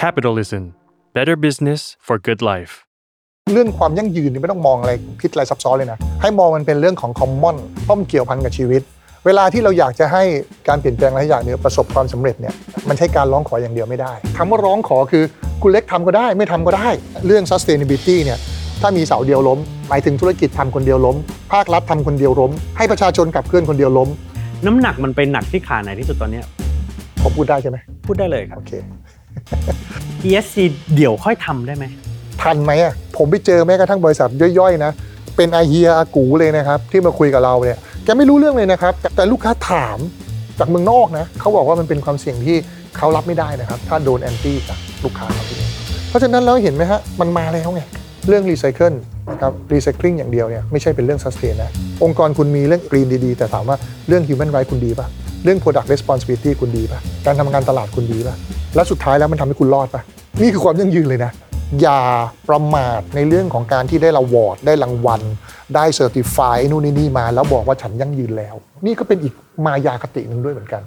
Capitalism Better Business for Good Life เรื่องความยั่งยืนนี่ไม่ต้องมองอะไรคิดอะไรซับซ้อนเลยนะ ให้มองมันเป็นเรื่องของคอมมอนเพราะมันเกี่ยวพันกับชีวิต เวลาที่เราอยากจะให้การเปลี่ยนแปลงอะไรอย่างเนี้ประสบความสำเร็จเนี่ยมันใช่การร้องขออย่างเดียวไม่ได้คำว่าร้องขอคือคุณเล็กทำก็ได้ไม่ทำก็ได้ เรื่อง sustainability เนี่ยถ้ามีเสาเดียวล้ม หมายถึงธุรกิจทำคนเดียวล้ม ภาครัฐทำคนเดียวล้ม ให้ประชาชนขับเคลื่อนคนเดียวล้ม น้ำหนักมันไปหนักที่ขาไหนที่สุดตอนเนี้ ยผมพูดได้ใช่ไหมพูดได้เลยครับ โอเค ESG เดี๋ยวค่อยทำได้ไหม ทันไหมอะผมไปเจอแม้กระทั่งบริษัทย่อยๆนะ เป็นอาเฮียอากู๋เลยนะครับ ที่มาคุยกับเราเนี่ยแกไม่รู้เรื่องเลยนะครับ แต่แต่ลูกค้าถามจากเมืองนอกนะเขาบอกว่ามันเป็นความเสี่ยงที่เขารับไม่ได้นะครับ ถ้าโดน anti จากลูกค้าครับพี่เพราะฉะนั้นแล้วเห็นไหมฮะมันมาแล้วไงเรื่องรีไซเคิลนะครับ recycling อย่างเดียวเนี่ยไม่ใช่เป็นเรื่อง sustain นะองค์กรคุณมีเรื่อง green ดีๆ แต่ถามว่าเรื่อง Human Right คุณดีป่ะ เรื่อง Product Responsibility คุณดีป่ะการทำงานตลาดคุณดีป่ะแล้วสุดท้ายแล้วมันทำให้คุณรอดป่ะนี่คือความยั่งยืนเลยนะ อย่าประมาทในเรื่องของการที่ได้ award ได้รางวัล ได้ certify นู่นนี่นี่มา แล้วบอกว่าฉันยั่งยืนแล้ว นี่ก็เป็นอีกมายาคติหนึ่งด้วยเหมือนกัน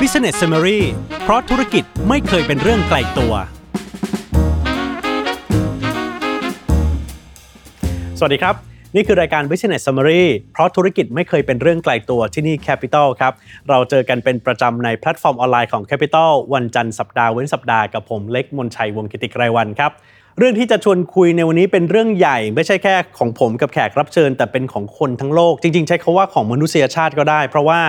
Business Summary เพราะธุรกิจไม่เคยเป็นเรื่องไกลตัวสวัสดีครับ นี่คือรายการ Business Summary เพราะธุรกิจไม่เคยเป็นเรื่องไกลตัวที่นี่ Capital ครับ เราเจอกันเป็นประจำในแพลตฟอร์มออนไลน์ของ Capital วันจันทร์สัปดาห์เว้นสัปดาห์กับผมเล็กมนชัยวงกิติไกรวันครับเรื่องที่จะชวนคุยในวันนี้เป็นเรื่องใหญ่ ไม่ใช่แค่ของผมกับแขกรับเชิญ แต่เป็นของคนทั้งโลก จริง ๆ ใช้คำว่าของมนุษยชาติก็ได้ เพราะว่า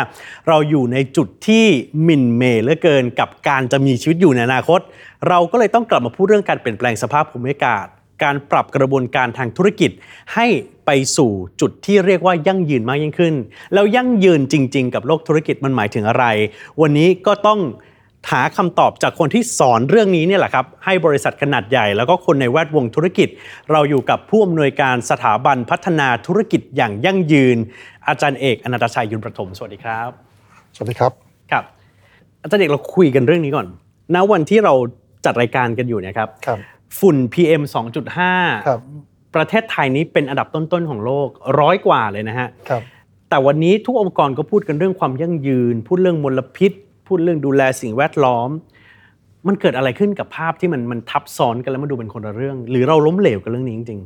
เราอยู่ในจุดที่หมิ่นเหม่เหลือเกินกับการจะมีชีวิตอยู่ในอนาคต เราก็เลยต้องกลับมาพูดเรื่องการเปลี่ยนแปลงสภาพภูมิอากาศ การปรับกระบวนการทางธุรกิจให้ ไปสู่จุดที่เรียกว่ายั่งยืนมากยิ่งขึ้น แล้วยั่งยืนจริง ๆ กับโลกธุรกิจมันหมายถึงอะไร วันนี้ก็ต้องหาคำตอบจากคนที่สอนเรื่องนี้เนี่ยแหละครับ ให้บริษัทขนาดใหญ่ แล้วก็คนในแวดวงธุรกิจ เราอยู่กับผู้อำนวยการสถาบันพัฒนาธุรกิจอย่างยั่งยืน อาจารย์เอกอนันตชัยยุนประถมสวัสดีครับ สวัสดีครับครับ อาจารย์เอกเราคุยกันเรื่องนี้ก่อนณวันที่เราจัดรายการกันอยู่เนะครับครับฝุ่น PM ครับ2.5 ประเทศไทยนี้เป็นอันดับต้นๆของโลกร้อยกว่าเลยนะฮะครับแต่วันนี้ทุกองค์กรก็พูดกันเรื่องความยั่งยืน พูดเรื่องมลพิษ พูดเรื่องดูแลสิ่งแวดล้อม มันเกิดอะไรขึ้นกับภาพที่มันมันทับซ้อนกันแล้วมันดูเป็นคนละเรื่อง หรือเราล้มเหลวกับเรื่องนี้จริง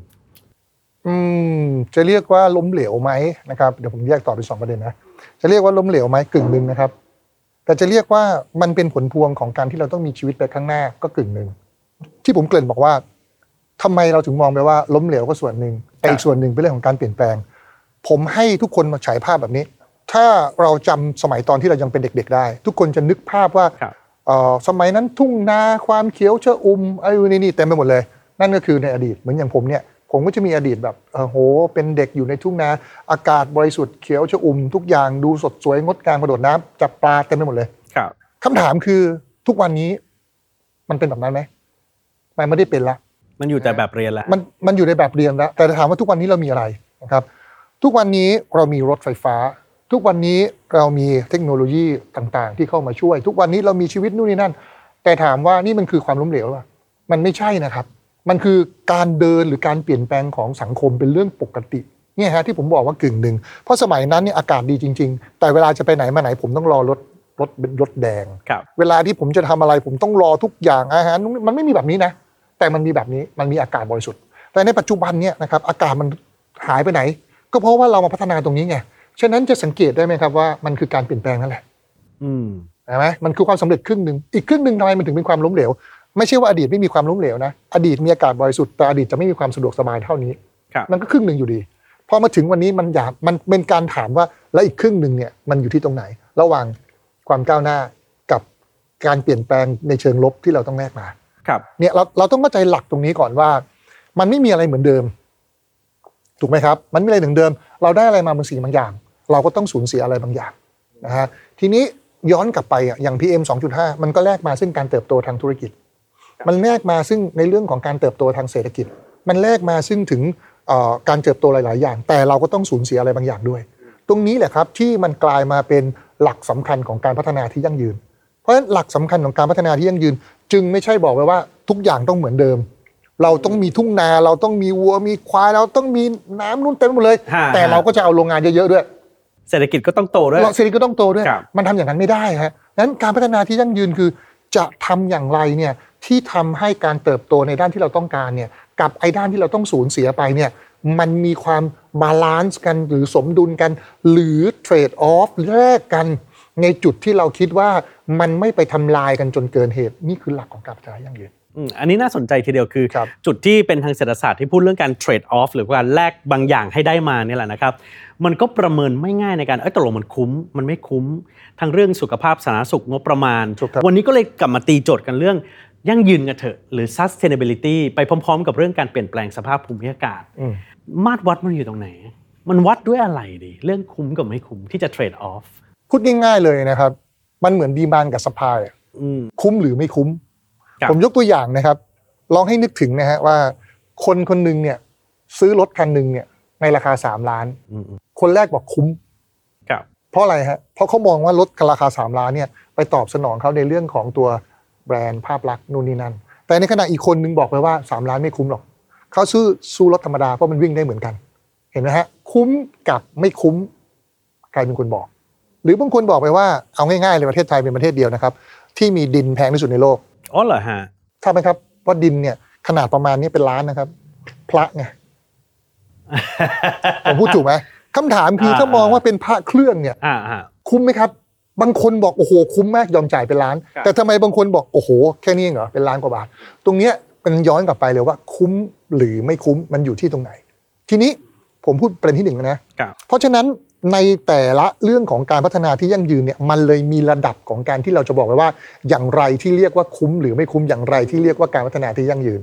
อืมจะเรียกว่าล้มเหลวไหมนะครับเดี๋ยวผมแยกตอบเป็นสองประเด็นนะจะเรียกว่าล้มเหลวไหมกึ่งหนึ่งนะครับ แต่จะเรียกว่ามันเป็นผลพวงของการที่เราต้องมีชีวิตไปข้างหน้าก็กึ่งหนึ่งที่ผมเกริ่นบอกว่า ทำไมเราถึงมองไปว่าล้มเหลวก็ส่วนหนึ่งแต่อีกส่วนหนึ่งเป็นเรื่องของการเปลี่ยนแปลง ผมให้ทุกคนมาฉายภาพแบบนี้ ถ้าเราจำสมัยตอนที่เรายังเป็นเด็ก ๆ ได้ ทุกคนจะนึกภาพว่าครับเอ่อสมัยนั้นทุ่งนาความเขียวชอุ่มไอ้นี่นี่เต็มไปหมดเลย นั่นก็คือในอดีตเหมือนอย่างผมเนี่ยผมก็จะมีอดีตแบบเออโห เป็นเด็กอยู่ในทุ่งนา อากาศบริสุทธิ์เขียวชอุ่มทุกอย่างดูสดสวยงดงามกระโดดน้ำจับปลาเต็มไปหมดเลยๆครับคำถามคือทุกวันนี้ มันเป็นแบบนั้นไหมมันไม่ได้เป็นละ มันอยู่แต่แบบเรียนแหละมันมันอยู่ในแบบเรียนแล้ว แต่ถามว่าทุกวันนี้เรามีอะไรนะครับ ทุกวันนี้เรามีรถไฟฟ้า ทุกวันนี้เรามีเทคโนโลยีต่างๆ ที่เข้ามาช่วย ทุกวันนี้เรามีชีวิตนู่นนี่นั่น แต่ถามว่านี่มันคือความล้มเหลวหรือเปล่ามันไม่ใช่นะครับ มันคือการเดินหรือการเปลี่ยนแปลงของสังคมเป็นเรื่องปกติเนี่ยฮะที่ผมบอกว่ากึ่งหนึ่งเพราะสมัยนั้นเนี่ยอากาศดีจริง ๆ แต่เวลาจะไปไหนมาไหนผมต้องรอรถรถเป็นรถแดงครับเวลาที่ผมจะทำอะไรผมต้องรอทุกอย่างอาหารนู่นมันไม่มีแบบนี้นะ แต่มันมีแบบนี้มันมีอากาศบริสุทธิ์ แต่ในปัจจุบันเนี่ยนะครับอากาศมันหายไปไหน ก็เพราะว่าเรามาพัฒนาตรงนี้ไงฉะนั้นจะสังเกตได้ไหมครับว่ามันคือการเปลี่ยนแปลงนั่นแหละอืมใช่ไหมมันคือความสำเร็จครึ่งหนึ่งอีกครึ่งหนึ่งทำไมมันถึงเป็นความล้มเหลวไม่ใช่ว่าอดีตไม่มีความล้มเหลวนะอดีตมีอากาศบริสุทธิ์แต่อดีตจะไม่มีความสะดวกสบายเท่านี้ครับมันก็ครึ่งหนึ่งอยู่ดีพอมาถึงวันนี้มันอยากมันเป็นการถามว่าแล้วอีกครึ่งหนึ่งเนี่ยมันอยู่ที่ตรงไหน ระหว่างความก้าวหน้ากับการเปลี่ยนแปลงในเชิงลบที่เราต้องแลกมา ครับเนี่ยเราเราต้องเข้าใจหลักตรงนี้ก่อนว่า มันไม่มีอะไรเหมือนเดิม ถูกไหมครับ มันไม่มีอะไรเหมือนเดิม เราได้อะไรมาบางสิ่งบางอย่าง เราก็ต้องสูญเสียอะไรบางอย่างนะฮะทีนี้ย้อนกลับไปอะอย่าง PM 2.5 มันก็แลกมาซึ่งการเติบโตทางธุรกิจ มันแลกมาซึ่งในเรื่องของการเติบโตทางเศรษฐกิจ มันแลกมาซึ่งถึงเอ่อการเติบโตหลาย ๆ อย่าง แต่เราก็ต้องสูญเสียอะไรบางอย่างด้วย ตรงนี้แหละครับที่มันกลายมาเป็นหลักสำคัญของการพัฒนาที่ยั่งยืน เพราะฉะนั้นหลักสำคัญของการพัฒนาที่ยั่งยืน จึงไม่ใช่บอกไว้ว่าทุกอย่างต้องเหมือนเดิม เราต้องมีทุ่งนาเราต้องมีวัวมีควายเราต้องมีน้ำนู่นเต็มไปหมดเลย ฮะ แต่เราก็จะเอาโรงงานเยอะๆด้วย เศรษฐกิจก็ต้องโตด้วย เราเศรษฐกิจก็ต้องโตด้วย ครับ มันทำอย่างนั้นไม่ได้ฮะนั้นการพัฒนาที่ยั่งยืนคือ จะทำอย่างไรเนี่ยที่ทำให้การเติบโตในด้านที่เราต้องการเนี่ยกับไอ้ด้านที่เราต้องสูญเสียไปเนี่ยมันมีความ balance กันหรือสมดุลกัน หรือ trade-off แลกกัน ในจุดที่เราคิดว่ามันไม่ไปทำลายกันจนเกินเหตุ นี่คือหลักของการพัฒนายั่งยืนอืมอันนี้น่าสนใจทีเดียวคือครับจุดที่เป็นทางเศรษฐศาสตร์ที่พูดเรื่องการเทรดออฟหรือการแลกบางอย่างให้ได้มาเนี่ยแหละนะครับ มันก็ประเมินไม่ง่ายในการเอ้ยตกลงมันคุ้ม มันไม่คุ้มทั้งเรื่องสุขภาพสาธารณสุขงบประมาณถูกครับวันนี้ก็เลยกลับมาตีโจทย์กันเรื่องยั่งยืนกันเถอะหรือ sustainability ไปพร้อม ๆ กับเรื่องการเปลี่ยนแปลงสภาพภูมิอากาศอืมมาตรวัดมันอยู่ตรงไหน มันวัดด้วยอะไรดีเรื่องคุ้มกับไม่คุ้มที่จะเทรดออฟ พูดง่ายๆเลยนะครับ มันเหมือนดีมานกับสปายอืม คุ้มหรือไม่คุ้ม ครับ ผมยกตัวอย่างนะครับ ลองให้นึกถึงนะฮะว่า คนคนหนึ่งเนี่ย ซื้อรถคันหนึ่งเนี่ย ในราคา3ล้าน อืม คนแรกบอกคุ้ม ครับ เพราะอะไรฮะ เพราะเขามองว่ารถราคา 3 ล้านเนี่ยไปตอบสนองเขาในเรื่องของตัวแบรนด์ภาพลักษณ์นู่นนี่นั่น แต่ในขณะอีกคนนึงบอกไปว่า 3 ล้านไม่คุ้มหรอก เขาซื้อสู้รถธรรมดาเพราะมันวิ่งได้เหมือนกัน เห็นไหมฮะ คุ้มกับไม่คุ้มใครเป็นคนบอก หรือบางคนบอกไปว่าเอาง่ายๆเลยประเทศไทยเป็นประเทศเดียวนะครับ ที่มีดินแพงที่สุดในโลกอ๋อเหรอฮะทราบไหมครับว่าดินเนี่ยขนาดประมาณนี้เป็นล้านนะครับ พระไงผมพูดถูกไหมคำถามคืออ่าถ้ามองว่าเป็นพระเครื่องเนี่ยอ่าฮะคุ้มไหมครับ บางคนบอกโอ้โหคุ้มมากยอมจ่ายเป็นล้านครับแต่ทำไมบางคนบอกโอ้โหแค่นี้เองเหรอเป็นล้านกว่าบาท ตรงเนี้ยมันย้อนกลับไปเลยว่าคุ้มหรือไม่คุ้มมันอยู่ที่ตรงไหน ทีนี้ผมพูดประเด็นที่หนึ่งนะครับเพราะฉะนั้น ในแต่ละเรื่องของการพัฒนาที่ยั่งยืนเนี่ยมันเลยมีระดับของการที่เราจะบอกไว้ว่า อย่างไรที่เรียกว่าคุ้มหรือไม่คุ้มอย่างไรที่เรียกว่าการพัฒนาที่ยั่งยืน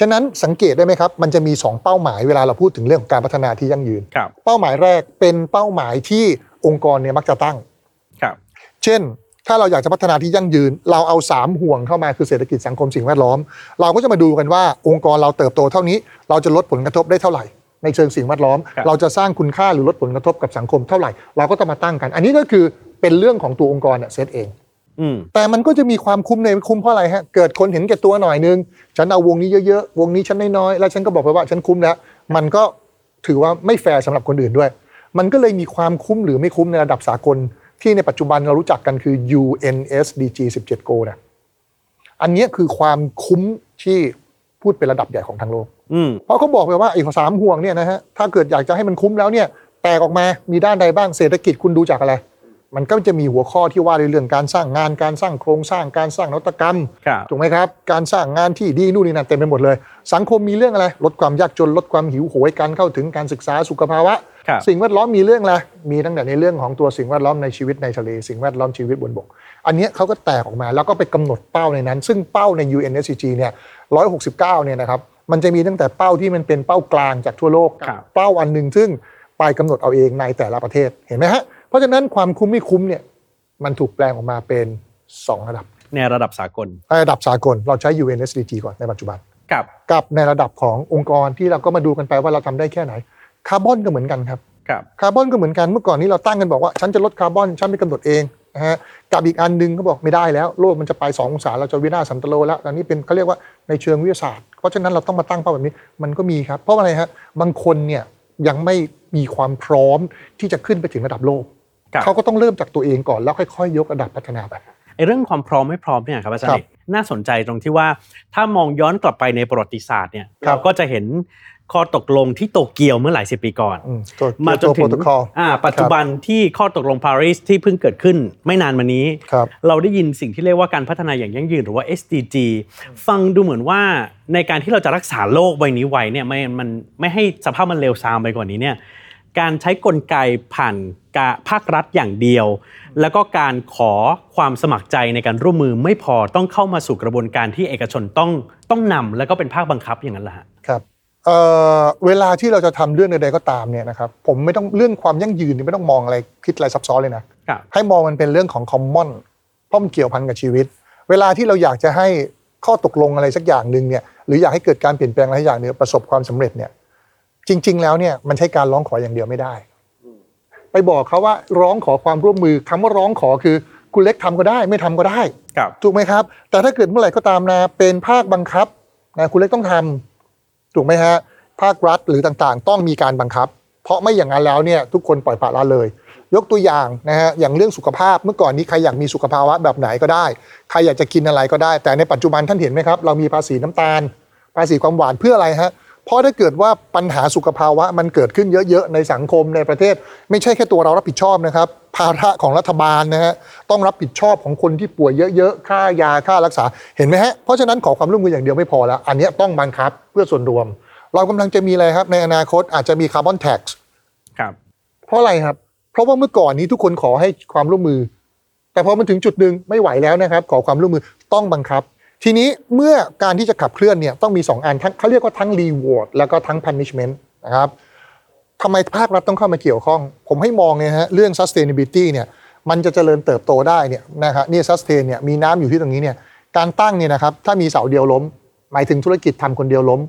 ฉะนั้นสังเกตได้ไหมครับ มันจะมี 2 เป้าหมายเวลาเราพูดถึงเรื่องของการพัฒนาที่ยั่งยืนครับเป้าหมายแรกเป็นเป้าหมายที่องค์กรเนี่ยมักจะตั้งครับเช่นถ้าเราอยากจะพัฒนาที่ยั่งยืน เราเอา 3 ห่วงเข้ามาคือเศรษฐกิจสังคมสิ่งแวดล้อม เราก็จะมาดูกันว่าองค์กรเราเติบโตเท่านี้ เราจะลดผลกระทบได้เท่าไหร่ ในเชิงสิ่งแวดล้อม ครับ เราจะสร้างคุณค่าหรือลดผลกระทบกับสังคมเท่าไหร่ เราก็ต้องมาตั้งกัน อันนี้ก็คือเป็นเรื่องของตัวองค์กรเนี่ยเซตเอง อืม แต่มันก็จะมีความคุ้มในคุ้มเพราะอะไรฮะ เกิดคนเห็นแก่ตัวหน่อยนึง ฉันเอาวงนี้เยอะๆ วงนี้ฉันน้อยๆ แล้วฉันก็บอกไปว่าฉันคุ้มแล้ว มันก็ถือว่าไม่แฟร์สำหรับคนอื่นด้วย มันก็เลยมีความคุ้มหรือไม่คุ้มในระดับสากล ที่ในปัจจุบันเรารู้จักกันคือ UNSDG 17 Go นะอันเนี้ยคือความคุ้มที่พูดเป็นระดับใหญ่ของทั้งโลกอืม เพราะเขาบอกไปว่าไอ้สามห่วงเนี่ยนะฮะถ้าเกิดอยากจะให้มันคุ้มแล้วเนี่ยแตกออกมามีด้านใดบ้างเศรษฐกิจคุณดูจากอะไร มันก็จะมีหัวข้อที่ว่าในเรื่องการสร้างงานการสร้างโครงสร้างการสร้างนวัตกรรมครับถูกไหมครับ การสร้างงานที่ดีนู่นนี่นั่นเต็มไปหมดเลย สังคมมีเรื่องอะไร ลดความยากจนลดความหิวโหยการเข้าถึงการศึกษาสุขภาวะครับสิ่งแวดล้อมมีเรื่องอะไรมีตั้งแต่ในเรื่องของตัวสิ่งแวดล้อมในชีวิตในทะเล สิ่งแวดล้อมชีวิตบนบก อันเนี้ยเขาก็แตกออกมาแล้วก็ไปกำหนดเป้าในนั้น ซึ่งเป้าใน UNSCG เนี่ย169เนี่ยนะครับ มันจะมีตั้งแต่เป้าที่มันเป็นเป้ากลางจากทั่วโลก ครับ เป้าอันหนึ่งซึ่งไปกำหนดเอาเองในแต่ละประเทศเห็นไหมฮะเพราะฉะนั้นความคุ้มไม่คุ้มเนี่ยมันถูกแปลงออกมาเป็นสองระดับในระดับสากลระดับสากลเราใช้ UNSDG ก่อนในปัจจุบัน กับ กับในระดับขององค์กรที่เราก็มาดูกันไปว่าเราทำได้แค่ไหนคาร์บอนก็เหมือนกันครับกับ คาร์บอนก็เหมือนกันเมื่อก่อนนี้เราตั้งกันบอกว่า ฉันจะลดคาร์บอนฉันไม่กำหนดเอง นะฮะกับอีกอันหนึงเขาบอกไม่ได้แล้วโลกมันจะไป2องศาเราจะวินาศสันตะโรแล้วอันนี้เป็นเขาเรียกว่าในเชิงวิทยาศาสตร์ เพราะฉะนั้นเราต้องมาตั้งเป้าแบบนี้มันก็มีครับ เพราะอะไรฮะบางคนเนี่ยยังไม่มีความพร้อมที่จะขึ้นไปถึงระดับโลกกับเขาก็ต้องเริ่มจากตัวเองก่อนแล้วค่อยๆ ยกระดับพัฒนาไปไอ้เรื่องความพร้อมไม่พร้อมเนี่ยครับอาจารย์ครับเอกน่าสนใจตรงที่ว่าถ้ามองย้อนกลับไปในประวัติศาสตร์เนี่ยครับเราก็จะเห็น ข้อตกลงที่โตเกียวเมื่อหลายสิบปีก่อนอืมตัวมาจนตัวถึโปงรโตคอลอ่าปัจจุบันที่ข้อตกลงปารีสที่เพิ่งเกิดขึ้นไม่นานมานี้ครับเราได้ยินสิ่งที่เรียกว่าการพัฒนาอย่างยั่งยืนหรือว่า SDG ฟังดูเหมือนว่าในการที่เราจะรักษาโลกใบนี้ไว้เนี่ยไม่มันไม่ให้สภาพมันเลวทรามไปกว่านี้เนี่ยการใช้กลไกผ่านกาภาครัฐอย่างเดียว แล้วก็การขอความสมัครใจในการร่วมมือไม่พอต้องเข้ามาสู่กระบวนการที่เอกชนต้องต้องนำแล้วก็เป็นภาคบังคับอย่างนั้นแหละฮะครับ เอ่อเวลาที่เราจะทำเรื่องใดๆก็ตามเนี่ยนะครับผมไม่ต้องเรื่องความยั่งยืนเนี่ยไม่ต้องมองอะไรคิดอะไรซับซ้อนเลยนะครับให้มองมันเป็นเรื่องของคอมมอนเพราะมันเกี่ยวพันกับชีวิต เวลาที่เราอยากจะให้ข้อตกลงอะไรสักอย่างหนึ่งเนี่ยหรืออยากให้เกิดการเปลี่ยนแปลงอะไรสักอย่างหนึ่งประสบความสำเร็จเนี่ยจริง ๆ แล้วเนี่ยมันใช้การร้องขออย่างเดียวไม่ได้ ไปบอกเขาว่าร้องขอความร่วมมือคำว่าร้องขอคือคุณเล็กทำก็ได้ไม่ทำก็ได้ครับถูกไหมครับ แต่ถ้าเกิดเมื่อไหร่ก็ตามนะเป็นภาคบังคับนะคุณเล็กต้องทำ ถูกไหมฮะภาครัฐหรือต่างๆ ต้องมีการบังคับ เพราะไม่อย่างนั้นแล้วเนี่ยทุกคนปล่อยปละละเลย ยกตัวอย่างนะฮะอย่างเรื่องสุขภาพเมื่อก่อนนี้ใครอยากมีสุขภาวะแบบไหนก็ได้ ใครอยากจะกินอะไรก็ได้ แต่ในปัจจุบันท่านเห็นไหมครับ เรามีภาษีน้ำตาล ภาษีความหวานเพื่ออะไรฮะเพราะถ้าเกิดว่าปัญหาสุขภาวะมันเกิดขึ้นเยอะๆ ในสังคมในประเทศ ไม่ใช่แค่ตัวเรารับผิดชอบนะครับ ภาระของรัฐบาลนะฮะต้องรับผิดชอบของคนที่ป่วยเยอะๆ ค่ายาค่ารักษาเห็นไหมฮะเพราะฉะนั้นขอความร่วมมืออย่างเดียวไม่พอแล้ว อันเนี้ยต้องบังคับเพื่อส่วนรวม เรากำลังจะมีอะไรครับ ในอนาคตอาจจะมีคาร์บอนแท็กซ์ครับเพราะอะไรครับ เพราะว่าเมื่อก่อนนี้ทุกคนขอให้ความร่วมมือ แต่พอมันถึงจุดหนึ่งไม่ไหวแล้วนะครับ ขอความร่วมมือต้องบังคับ ทีนี้เมื่อการที่จะขับเคลื่อนเนี่ยต้องมี 2 อันทั้งเขาเรียกว่าทั้ง reward แล้วก็ทั้ง punishment นะครับทำไมภาครัฐต้องเข้ามาเกี่ยวข้อง ผมให้มองเนี่ยฮะเรื่อง sustainability เนี่ยมันจะเจริญเติบโตได้เนี่ยนะครับนี่ sustain เนี่ยมีน้ำอยู่ที่ตรงนี้เนี่ยการตั้งเนี่ยนะครับถ้ามีเสาเดียวล้ม หมายถึงธุรกิจทำคนเดียวล้ม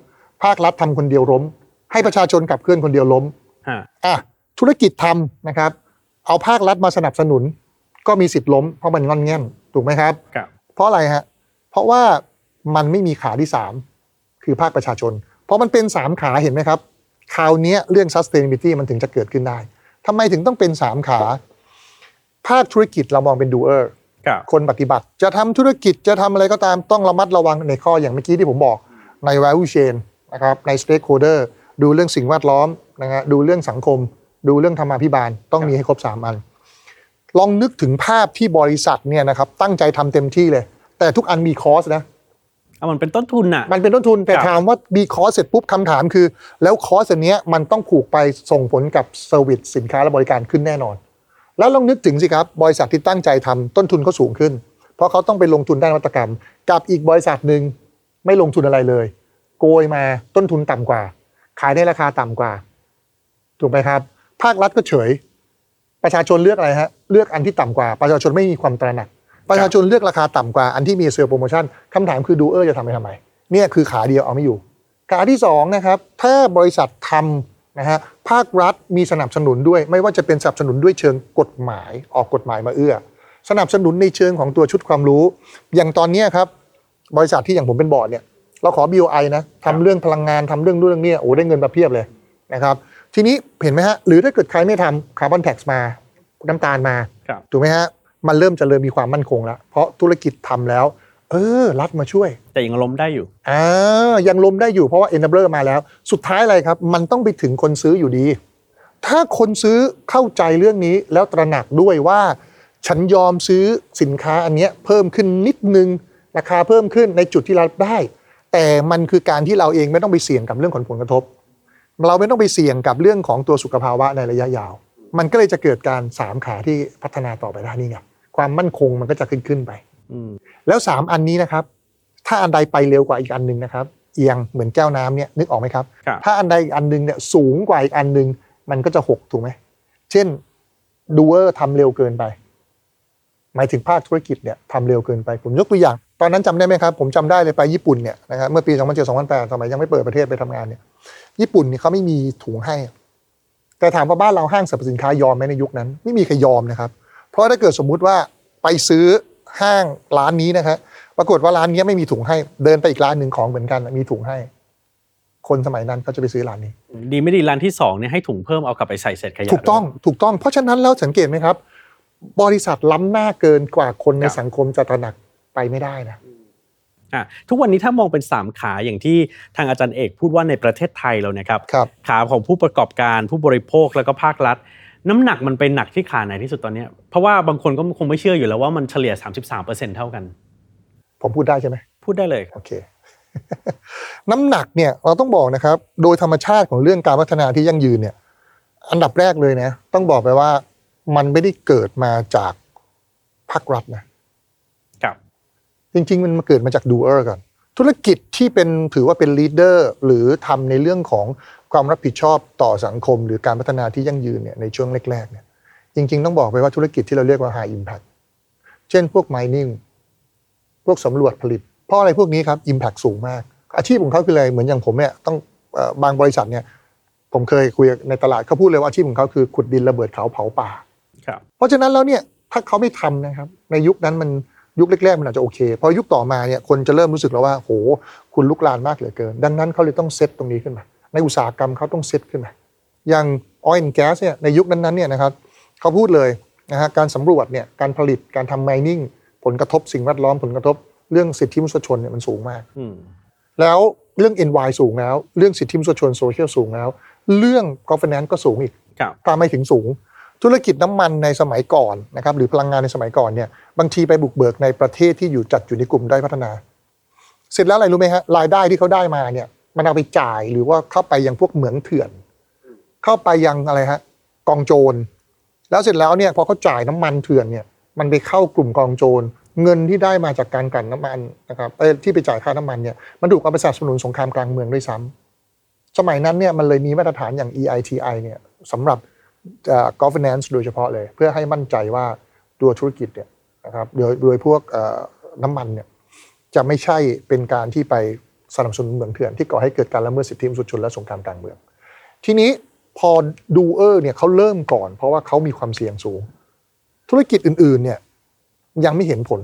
ภาครัฐทำคนเดียวล้ม ให้ประชาชนขับเคลื่อนคนเดียวล้มฮะอะธุรกิจทำนะครับ เอาภาครัฐมาสนับสนุน ก็มีสิทธิ์ล้มเพราะมันงอนแง่นถูกไหมครับครับ เพราะอะไรฮะ เพราะว่ามันไม่มีขาที่ 3 คือภาคประชาชน เพราะมันเป็น 3 ขาเห็นไหมครับ คราวเนี้ยเรื่อง sustainability มันถึงจะเกิดขึ้นได้ทำไมถึงต้องเป็น 3 ขา ภาคธุรกิจเรามองเป็น doer ครับคนปฏิบัติ จะทำธุรกิจจะทำอะไรก็ตามต้องระมัดระวังในข้ออย่างเมื่อกี้ที่ผมบอกใน value chain นะครับใน stakeholder ดูเรื่องสิ่งแวดล้อมนะฮะดูเรื่องสังคม ดูเรื่องธรรมาภิบาล ต้องมีให้ครบ 3 อัน ลองนึกถึงภาพที่บริษัทเนี่ยนะครับตั้งใจทำเต็มที่เลย แต่ทุกอันมีคอสนะเอามันเป็นต้นทุนน่ะมันเป็นต้นทุน แต่ครับถามว่ามีคอสเสร็จปุ๊บคำถามคือ แล้วคอสอันเนี้ยมันต้องผูกไปส่งผลกับเซอร์วิสสินค้าและบริการขึ้นแน่นอน แล้วลองนึกถึงสิครับ บริษัทที่ตั้งใจทำต้นทุนเขาสูงขึ้น เพราะเขาต้องไปลงทุนด้านนวัตกรรม กับอีกบริษัทหนึ่งไม่ลงทุนอะไรเลย โกยมาต้นทุนต่ำกว่า ขายในราคาต่ำกว่าถูกไหมครับ ภาครัฐก็เฉย ประชาชนเลือกอะไรฮะเลือกอันที่ต่ำกว่า ประชาชนไม่มีความตระหนัก ประชาชนเลือกราคาต่ำกว่าอันที่มีเซลล์โปรโมชั่นคำถามคือดูเออร์จะทำไปทำไมเนี่ยคือขาเดียวเอาไม่อยู่ ขาที่สองนะครับถ้าบริษัททำนะฮะภาครัฐมีสนับสนุนด้วย ไม่ว่าจะเป็นสนับสนุนด้วยเชิงกฎหมายออกกฎหมายมาเอื้อ สนับสนุนในเชิงของตัวชุดความรู้ อย่างตอนเนี้ยครับบริษัทที่อย่างผมเป็นบอร์ดเนี่ยเราขอ BOI นะทำเรื่องพลังงานทำเรื่องนู่นเรื่องนี้โอ้ได้เงินมาเพียบเลยนะครับทีนี้เห็นไหมฮะหรือถ้าเกิดใครไม่ทำคาร์บอนแท็กซ์มาน้ำตาลมาครับถูกไหมฮะ มันเริ่มเจะเริ่มมีความมั่นคงแล้ว เพราะธุรกิจทำแล้ว เออ รัฐมาช่วย แต่ยังล้มได้อยู่อ่ายังล้มได้อยู่เพราะว่า enabler มาแล้ว สุดท้ายอะไรครับ มันต้องไปถึงคนซื้ออยู่ดี ถ้าคนซื้อเข้าใจเรื่องนี้แล้วตระหนักด้วยว่า ฉันยอมซื้อสินค้าอันเนี้ยเพิ่มขึ้นนิดนึงราคาเพิ่มขึ้นในจุดที่รับได้ แต่มันคือการที่เราเองไม่ต้องไปเสี่ยงกับเรื่องของผลกระทบ เราไม่ต้องไปเสี่ยงกับเรื่องของตัวสุขภาวะในระยะยาว มันก็เลยจะเกิดการสามขาที่พัฒนาต่อไปได้นี่ไง ความมั่นคงมันก็จะขึ้นขึ้นไปอืมแล้ว3อันนี้นะครับ ถ้าอันใดไปเร็วกว่าอีกอันหนึ่งนะครับ เอียงเหมือนแก้วน้ำเนี่ยนึกออกไหมครับครับ ถ้าอันใดอีกอันหนึ่งเนี่ยสูงกว่าอีกอันหนึ่งมันก็จะหกถูกไหมเช่นดูเออร์ทำเร็วเกินไป หมายถึงภาคธุรกิจเนี่ยทำเร็วเกินไป ผมยกตัวอย่าง ตอนนั้นจำได้ไหมครับ ผมจำได้เลยไปญี่ปุ่นเนี่ยนะครับเมื่อปี2007 2008สมัยยังไม่เปิดประเทศไปทำงานเนี่ย ญี่ปุ่นเนี่ยเขาไม่มีถุงให้ แต่ถามว่าบ้านเราห้างสรรพสินค้ายอมไหมในยุคนั้น ไม่มีใครยอมนะครับ เพราะถ้าเกิดสมมุติว่าไปซื้อห้างร้านนี้นะครับปรากฏว่าร้านนี้ไม่มีถุงให้เดินไปอีกร้านหนึ่งของเหมือนกันมีถุงให้ คนสมัยนั้นเขาจะไปซื้อร้านนี้ ดีไม่ดีร้านที่สองเนี่ยให้ถุงเพิ่มเอากลับไปใส่เศษขยะถูกต้องด้วยถูกต้องเพราะฉะนั้นแล้วสังเกตไหมครับ บริษัทล้ำหน้าเกินกว่าคนในครับสังคมจะตระหนักไปไม่ได้นะอะทุกวันนี้ถ้ามองเป็น 3 ขาอย่างที่ทางอาจารย์เอกพูดว่าในประเทศไทยเราเนี่ยครับครับขาของผู้ประกอบการผู้บริโภคแล้วก็ภาครัฐ น้ำหนักมันไปหนักที่ขาไหนที่สุดตอนเนี้ยเพราะว่าบางคนก็คงไม่เชื่ออยู่แล้วว่ามันเฉลี่ย 33%เท่ากัน ผมพูดได้ใช่ไหมพูดได้เลยโอเค น้ำหนักเนี่ยเราต้องบอกนะครับ โดยธรรมชาติของเรื่องการพัฒนาที่ยั่งยืนเนี่ยอันดับแรกเลยนะ ต้องบอกไปว่ามันไม่ได้เกิดมาจากภาครัฐนะครับ จริง ๆ มันมาเกิดมาจาก doer ก่อนธุรกิจที่เป็นถือว่าเป็น leader หรือทำในเรื่องของ ความรับผิดชอบต่อสังคม หรือการพัฒนาที่ยั่งยืนเนี่ยในช่วงแรกๆเนี่ยจริง ๆ ต้องบอกไปว่าธุรกิจที่เราเรียกว่า High Impact เช่นพวก mining พวกสำรวจผลิต เพราะอะไรพวกนี้ครับ Impact สูงมาก อาชีพของเขาคืออะไรเหมือนอย่างผมเนี่ยต้องเอ่อบางบริษัทเนี่ยผมเคยคุยในตลาดเขาพูดเลยว่าอาชีพของเขาคือขุดดินระเบิดเขาเผาป่าครับเพราะฉะนั้นแล้วเนี่ยถ้าเขาไม่ทำนะครับ ในยุคนั้นมันยุคแรกๆมันอาจจะโอเคพอยุคต่อมาเนี่ยคนจะเริ่มรู้สึกแล้วว่าโหคุณลุกลานมากเหลือเกิน ดังนั้นเขาเลยต้องเซตตรงนี้ขึ้นมา ในอุตสาหกรรมเขาต้องเซตขึ้นมา อย่าง oil and gas เนี่ยในยุคนั้นๆเนี่ยนะครับเขาพูดเลยนะฮะการสำรวจเนี่ยการผลิตการทำ mining ผลกระทบสิ่งแวดล้อมผลกระทบเรื่องสิทธิมนุษยชนเนี่ยมันสูงมากอืมแล้วเรื่อง NY สูงแล้ว เรื่องสิทธิมนุษยชนโซเชียลสูงแล้ว เรื่อง governance ก็สูงอีกครับตามไม่ถึงสูง ธุรกิจน้ำมันในสมัยก่อนนะครับหรือพลังงานในสมัยก่อนเนี่ยบางทีไปบุกเบิกในประเทศที่อยู่จัดอยู่ในกลุ่มด้อยพัฒนา เสร็จแล้วอะไรรู้ไหมฮะรายได้ที่เขาได้มาเนี่ย มันเอาไปจ่ายหรือว่าเข้าไปยังพวกเหมืองเถื่อน เข้าไปยังอะไรฮะกองโจร แล้วเสร็จแล้วเนี่ยพอเขาจ่ายน้ำมันเถื่อนเนี่ยมันไปเข้ากลุ่มกองโจร เงินที่ได้มาจากการกลั่นน้ำมันนะครับเอ้ยที่ไปจ่ายค่าน้ำมันเนี่ยมันถูกเอาไปสนับสนุนสงครามกลางเมืองด้วยซ้ำสมัยนั้นเนี่ยมันเลยมีมาตรฐานอย่าง EITI เนี่ยสำหรับอ่อ governance โดยเฉพาะเลย เพื่อให้มั่นใจว่าตัวธุรกิจเนี่ยนะครับโดยโดยพวกเอ่อน้ำมันเนี่ยจะไม่ใช่เป็นการที่ไป สนับสนุนเหมืองเถื่อนที่ก่อให้เกิดการละเมิดสิทธิมนุษยชนและสงครามกลางเมือง ทีนี้พอดูเออร์เนี่ยเขาเริ่มก่อน เพราะว่าเขามีความเสี่ยงสูง ธุรกิจอื่นๆเนี่ยยังไม่เห็นผล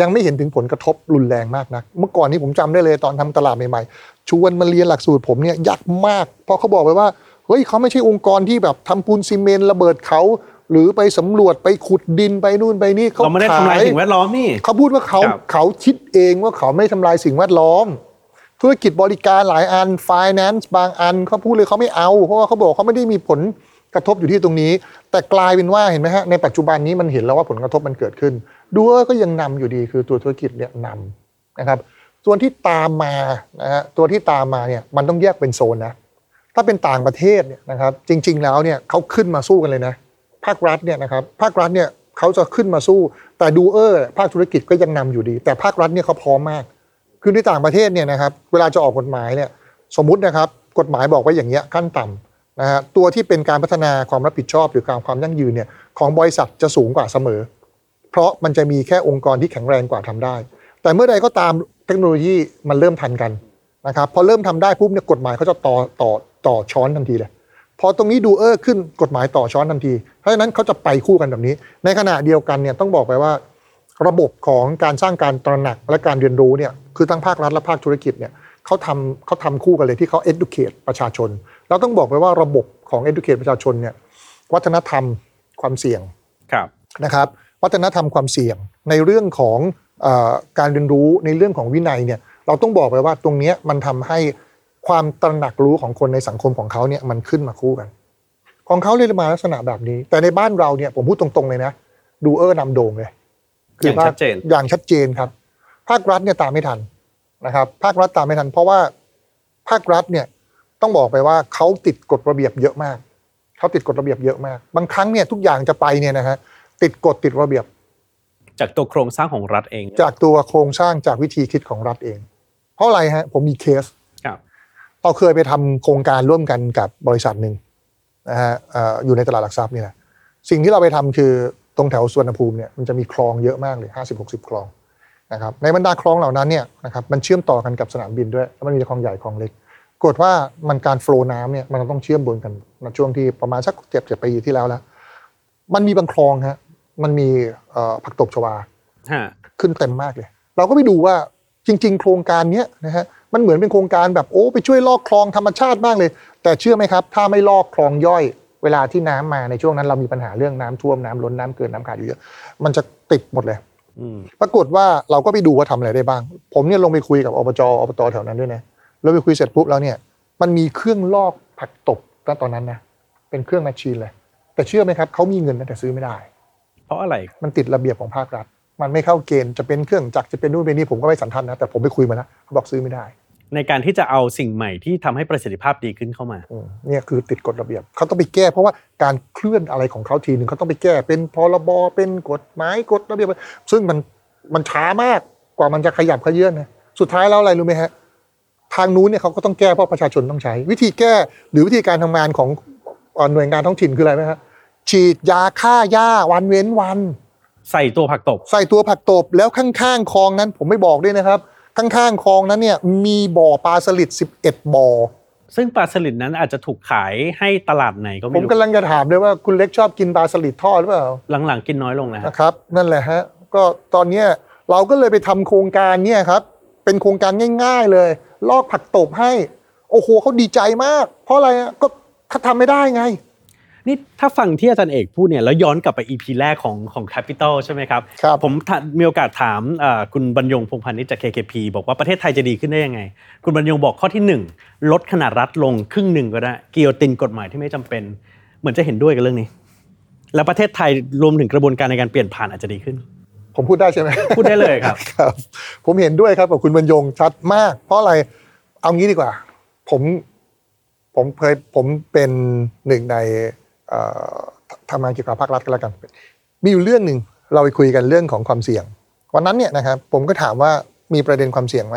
ยังไม่เห็นถึงผลกระทบรุนแรงมากนะเมื่อก่อนนี้ผมจำได้เลยตอนทำตลาดใหม่ๆ ชวนมาเรียนหลักสูตรผมเนี่ยยากมาก เพราะเขาบอกไปว่าเฮ้ยเขาไม่ใช่องค์กรที่แบบทำปูนซีเมนต์ระเบิดเขาหรือไปสำรวจไปขุดดินไปนู่นไปนี่เขาเราไม่ได้ทำลายสิ่งแวดล้อมนี่เขาพูดว่าเขาครับเขาคิดเองว่าเขาไม่ทำลายสิ่งแวดล้อม ธุรกิจบริการหลายอัน finance บางอันเขาพูดเลยเขาไม่เอา เพราะว่าเขาบอกเขาไม่ได้มีผลกระทบอยู่ที่ตรงนี้ แต่กลายเป็นว่าเห็นไหมฮะในปัจจุบันนี้มันเห็นแล้วว่าผลกระทบมันเกิดขึ้นดูเออก็ยังนำอยู่ดีคือตัวธุรกิจเนี่ยนำนะครับส่วนที่ตามมานะฮะตัวที่ตามมาเนี่ยมันต้องแยกเป็นโซนนะถ้าเป็นต่างประเทศเนี่ยนะครับจริง ๆ แล้วเนี่ยเขาขึ้นมาสู้กันเลยนะภาครัฐเนี่ยนะครับภาครัฐเนี่ยเขาจะขึ้นมาสู้ แต่ดูเออร์ภาคธุรกิจก็ยังนำอยู่ดี แต่ภาครัฐเนี่ยเขาพร้อมมาก คือในต่างประเทศเนี่ยนะครับเวลาจะออกกฎหมายเนี่ยสมมุตินะครับกฎหมายบอกไว้อย่างเงี้ยขั้นต่ำนะฮะตัวที่เป็นการพัฒนาความรับผิดชอบหรือการความยั่งยืนเนี่ยของบริษัทจะสูงกว่าเสมอ เพราะมันจะมีแค่องค์กรที่แข็งแรงกว่าทำได้ แต่เมื่อใดก็ตามเทคโนโลยีมันเริ่มทันกันนะครับพอเริ่มทำได้ปุ๊บเนี่ยกฎหมายเขาจะต่อต่อต่อช้อนทันทีเลยพอตรงนี้ดูเออขึ้นกฎหมายต่อช้อนทันที เพราะฉะนั้นเขาจะไปคู่กันแบบนี้ ในขณะเดียวกันเนี่ยต้องบอกไปว่า ระบบของการสร้างการตระหนักและการเรียนรู้เนี่ย คือทั้งภาครัฐและภาคธุรกิจเนี่ยเขาทำเขาทำคู่กันเลยที่เขา educate ประชาชนแล้วต้องบอกไปว่าระบบของ educate ประชาชนเนี่ยวัฒนธรรมความเสี่ยงครับนะครับวัฒนธรรมความเสี่ยงในเรื่องของเออการเรียนรู้ในเรื่องของวินัยเนี่ยเราต้องบอกไปว่าตรงเนี้ยมันทำให้ความตระหนักรู้ของคนในสังคมของเขาเนี่ยมันขึ้นมาคู่กัน ของเขาเลยมาลักษณะแบบนี้ แต่ในบ้านเราเนี่ยผมพูดตรงๆเลยนะ ดูเออร์นำโด่งเลยอย่างชัดเจนอย่างชัดเจนครับ ภาครัฐเนี่ยตามไม่ทันนะครับ ภาครัฐตามไม่ทัน เพราะว่าภาครัฐเนี่ยต้องบอกไปว่าเขาติดกฎระเบียบเยอะมากเขาติดกฎระเบียบเยอะมาก บางครั้งเนี่ยทุกอย่างจะไปเนี่ยนะฮะติดกฎติดระเบียบ จากตัวโครงสร้างของรัฐเอง จากตัวโครงสร้างจากวิธีคิดของรัฐเอง เพราะอะไรฮะผมมีเคสครับเราเคยไปทำโครงการร่วมกันกับบริษัทหนึ่งนะฮะเอ่ออยู่ในตลาดหลักทรัพย์นี่แหละสิ่งที่เราไปทำคือตรงแถวสวนภูมิเนี่ยมันจะมีคลองเยอะมากเลย50 60คลอง นะครับในบรรดาคลองเหล่านั้นเนี่ยนะครับมันเชื่อมต่อกันกับสนามบินด้วยแล้วมันมีคลองใหญ่คลองเล็กกฏว่ามันการโฟลว์น้ำเนี่ยมันต้องเชื่อมบนกันในช่วงที่ประมาณสักเจ็ดเจ็ดปีที่แล้วแล้ว มันมีบางคลองฮะมันมีเอ่อผักตบชวาฮะขึ้นเต็มมากเลย เราก็ไปดูว่าจริง ๆ โครงการเนี้ยนะฮะมันเหมือนเป็นโครงการแบบโอ้ไปช่วยลอกคลองธรรมชาติมากเลย แต่เชื่อไหมครับ ถ้าไม่ลอกคลองย่อย เวลาที่น้ำมาในช่วงนั้นเรามีปัญหาเรื่องน้ำท่วมน้ำล้นน้ำเกินน้ำขาดอยู่เยอะมันจะติดหมดเลยอืม ปรากฏว่าเราก็ไปดูว่าทำอะไรได้บ้าง ผมเนี่ยลงไปคุยกับอบจอบตแถวนั้นด้วยนะเราไปคุยเสร็จปุ๊บแล้วเนี่ยมันมีเครื่องลอกผักตบณตอนนั้นนะเป็นเครื่องแมชชีนเลย แต่เชื่อไหมครับเขามีเงินนะแต่ซื้อไม่ได้ เพราะอะไรมันติดระเบียบของภาครัฐ มันไม่เข้าเกณฑ์จะเป็นเครื่องจักรจะเป็นนู่นเป็นนี่ผมก็ไม่สันทัดนะแต่ผมไปคุยมาแล้วเขาบอกซื้อไม่ได้ ในการที่จะเอาสิ่งใหม่ที่ทำให้ประสิทธิภาพดีขึ้นเข้ามาอืมเนี่ยคือติดกฎระเบียบเขาต้องไปแก้ เพราะว่าการเคลื่อนอะไรของเขาทีหนึ่งเขาต้องไปแก้เป็นพรบเป็นกฎหมายกฎระเบียบ ซึ่งมันมันช้ามากกว่ามันจะขยับขยื่นนะสุดท้ายแล้วอะไรรู้ไหมฮะทางนู้นเนี่ยเขาก็ต้องแก้เพราะประชาชนต้องใช้ วิธีแก้หรือวิธีการทำงานของเอ่อหน่วยงานท้องถิ่นคืออะไรไหมฮะฉีดยาฆ่าหญ้าวันเว้นวัน ใส่ตัวผักตบ ใส่ตัวผักตบแล้วข้างๆคลองนั้นผมไม่บอกด้วยนะครับ ข้างๆคลองนั้นเนี่ยมีบ่อปลาสลิด11 บ่อ ซึ่งปลาสลิดนั้นอาจจะถูกขายให้ตลาดไหนก็ผไม่มรู้กำลังจะถามเลยว่าคุณเล็กชอบกินปลาสลิดทอดหรือเปล่าหลังๆกินน้อยลงนะฮะนะครับ นั่นแหละฮะก็ตอนเนี้ยเราก็เลยไปทำโครงการเนี่ยครับ เป็นโครงการง่าย ๆเลย ลอกผักตบให้ โอ้โหเขาดีใจมาก เพราะอะไรอะก็เขาทำไม่ได้ไง นี่ถ้าฟังที่อาจารย์เอกพูดเนี่ยแล้วย้อนกลับไป EP แรกของของ Capital ใช่ไหมครับครับผมถามีโอกาสถามเอ่อคุณบรรยงพงษ์พานิชจาก KKP บอกว่าประเทศไทยจะดีขึ้นได้ยังไง คุณบรรยงบอกข้อที่ 1 ลดขนาดรัฐลงครึ่งหนึ่งก็ได้กิโยตินกฎหมายที่ไม่จำเป็น เหมือนจะเห็นด้วยกับเรื่องนี้ แล้วประเทศไทยรวมถึงกระบวนการในการเปลี่ยนผ่านอาจจะดีขึ้น ผมพูดได้ใช่ไหมพูดได้เลยครับครับ ผมเห็นด้วยครับกับคุณบรรยงชัดมาก เพราะอะไรเอางี้ดีกว่า ผมผมเคยผมเป็นหนึ่งในเอ่อ ทำงานเกี่ยวกับภาครัฐก็แล้วกัน มีอยู่เรื่องหนึ่งเราไปคุยกันเรื่องของความเสี่ยง วันนั้นเนี่ยนะครับผมก็ถามว่ามีประเด็นความเสี่ยงไหม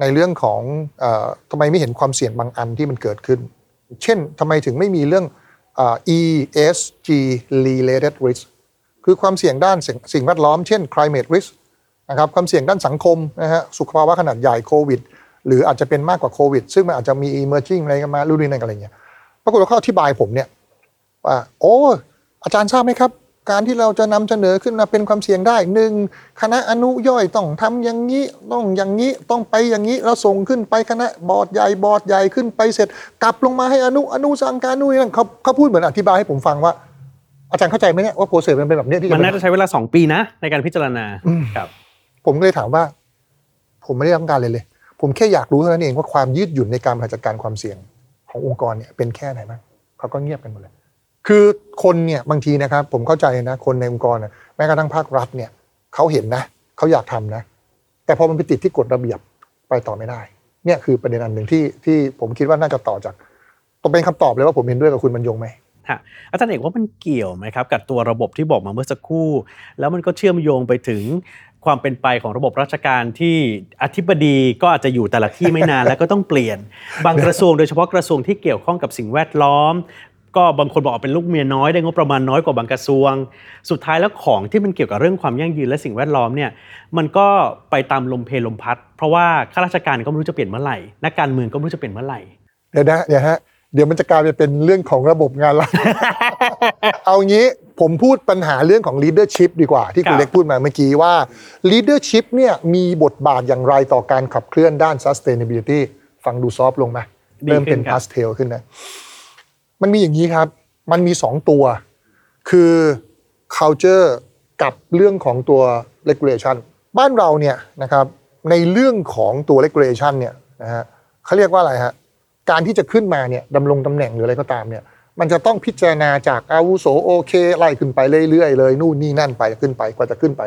ในเรื่องของทำไมไม่เห็นความเสี่ยงบางอันที่มันเกิดขึ้น เช่นทำไมถึงไม่มีเรื่อง ESG related risk คือความเสี่ยงด้านสิ่งแวดล้อม เช่น climate risk นะครับความเสี่ยงด้านสังคมนะฮะสุขภาวะขนาดใหญ่โควิด หรืออาจจะเป็นมากกว่าโควิด ซึ่งมันอาจจะมี emerging อะไรกันมารุ่นนี้นอะไรเงี้ยปรากฏว่าเขาอธิบายผมเนี่ย ว่าโอ้อาจารย์ทราบไหมครับ การที่เราจะนำเสนอขึ้นมาเป็นความเสี่ยงได้หนึ่งคณะอนุย่อยต้องทำอย่างนี้ต้องอย่างนี้ต้องไปอย่างนี้แล้วส่งขึ้นไปคณะบอร์ดใหญ่บอร์ดใหญ่ขึ้นไปเสร็จ กลับลงมาให้อนุอนุสั่งการนู่นนนั่นเขาเขาพูดเหมือนอธิบายให้ผมฟังว่า อาจารย์เข้าใจไหมเนี่ยว่าโปรเซสมันเป็นแบบเนี้ยที่จะมันเป็น่าจะใช้เวลา2ปีนะ ในการพิจารณาครับผมก็เลยถามว่า ผมไม่ได้ต้องการเลยเลย ผมแค่อยากรู้เท่านั้นเองว่าความยืดหยุ่นในการบริหารจัดการความเสี่ยงขององค์กรเนี่ยเป็นแค่ไหนบ้างเขาก็เงียบกันหมดเลย คือคนเนี่ยบางทีนะครับ ผมเข้าใจนะคนในองค์กรนะแม้กระทั่งภาครัฐเนี่ยเขาเห็นนะเขาอยากทำนะ แต่พอมันไปติดที่กฎระเบียบไปต่อไม่ได้ เนี่ยคือประเด็นอันหนึ่งที่ที่ผมคิดว่าน่าจะต่อจากต้องเป็นคำตอบเลยว่าผมเห็นด้วยกับคุณบรรยงไหมฮะอาจารย์เอกว่ามันเกี่ยวไหมครับกับตัวระบบที่บอกมาเมื่อสักครู่ แล้วมันก็เชื่อมโยงไปถึงความเป็นไปของระบบราชการที่อธิบดีก็อาจจะอยู่แต่ละที่ไม่นานแล้วก็ต้องเปลี่ยน บางกระทรวงโดยเฉพาะกระทรวงที่เกี่ยวข้องกับสิ่งแวดล้อม ก็บางคนบอกว่าเป็นลูกเมียน้อยได้งบประมาณน้อยกว่าบางกระทรวง สุดท้ายแล้วของที่มันเกี่ยวกับเรื่องความยั่งยืนและสิ่งแวดล้อมเนี่ยมันก็ไปตามลมเพลลมพัด เพราะว่าข้าราชการก็ไม่รู้จะเปลี่ยนเมื่อไหร่นักการเมืองก็ไม่รู้จะเปลี่ยนเมื่อไหร่เดี๋ยวนะเดี๋ยวฮะเดี๋ยวมันจะกลายไปเป็นเรื่องของระบบงานละเอางี้ผมพูดปัญหาเรื่องของ leadership ดีกว่า ที่คุครัณบเล็กพูดมาเมื่อกี้ว่า leadership เนี่ยมีบทบาทอย่างไรต่อการขับเคลื่อนด้าน sustainability ฟังดูซอฟต์ลงไหมเริ่มเป็น pastel ขึ้นนะ มันมีอย่างนี้ครับ มันมีสองตัว คือ culture กับเรื่องของตัว regulation บ้านเราเนี่ยนะครับในเรื่องของตัว regulation เนี่ยนะฮะเขาเรียกว่าอะไรฮะการที่จะขึ้นมาเนี่ยดำรงตำแหน่งหรืออะไรก็ตามเนี่ยมันจะต้องพิจารณาจากอาวุโสโอเคไล่ขึ้นไปเรื่อยๆเลยนู่นนี่นั่นไปขึ้นไปกว่าจะขึ้นไป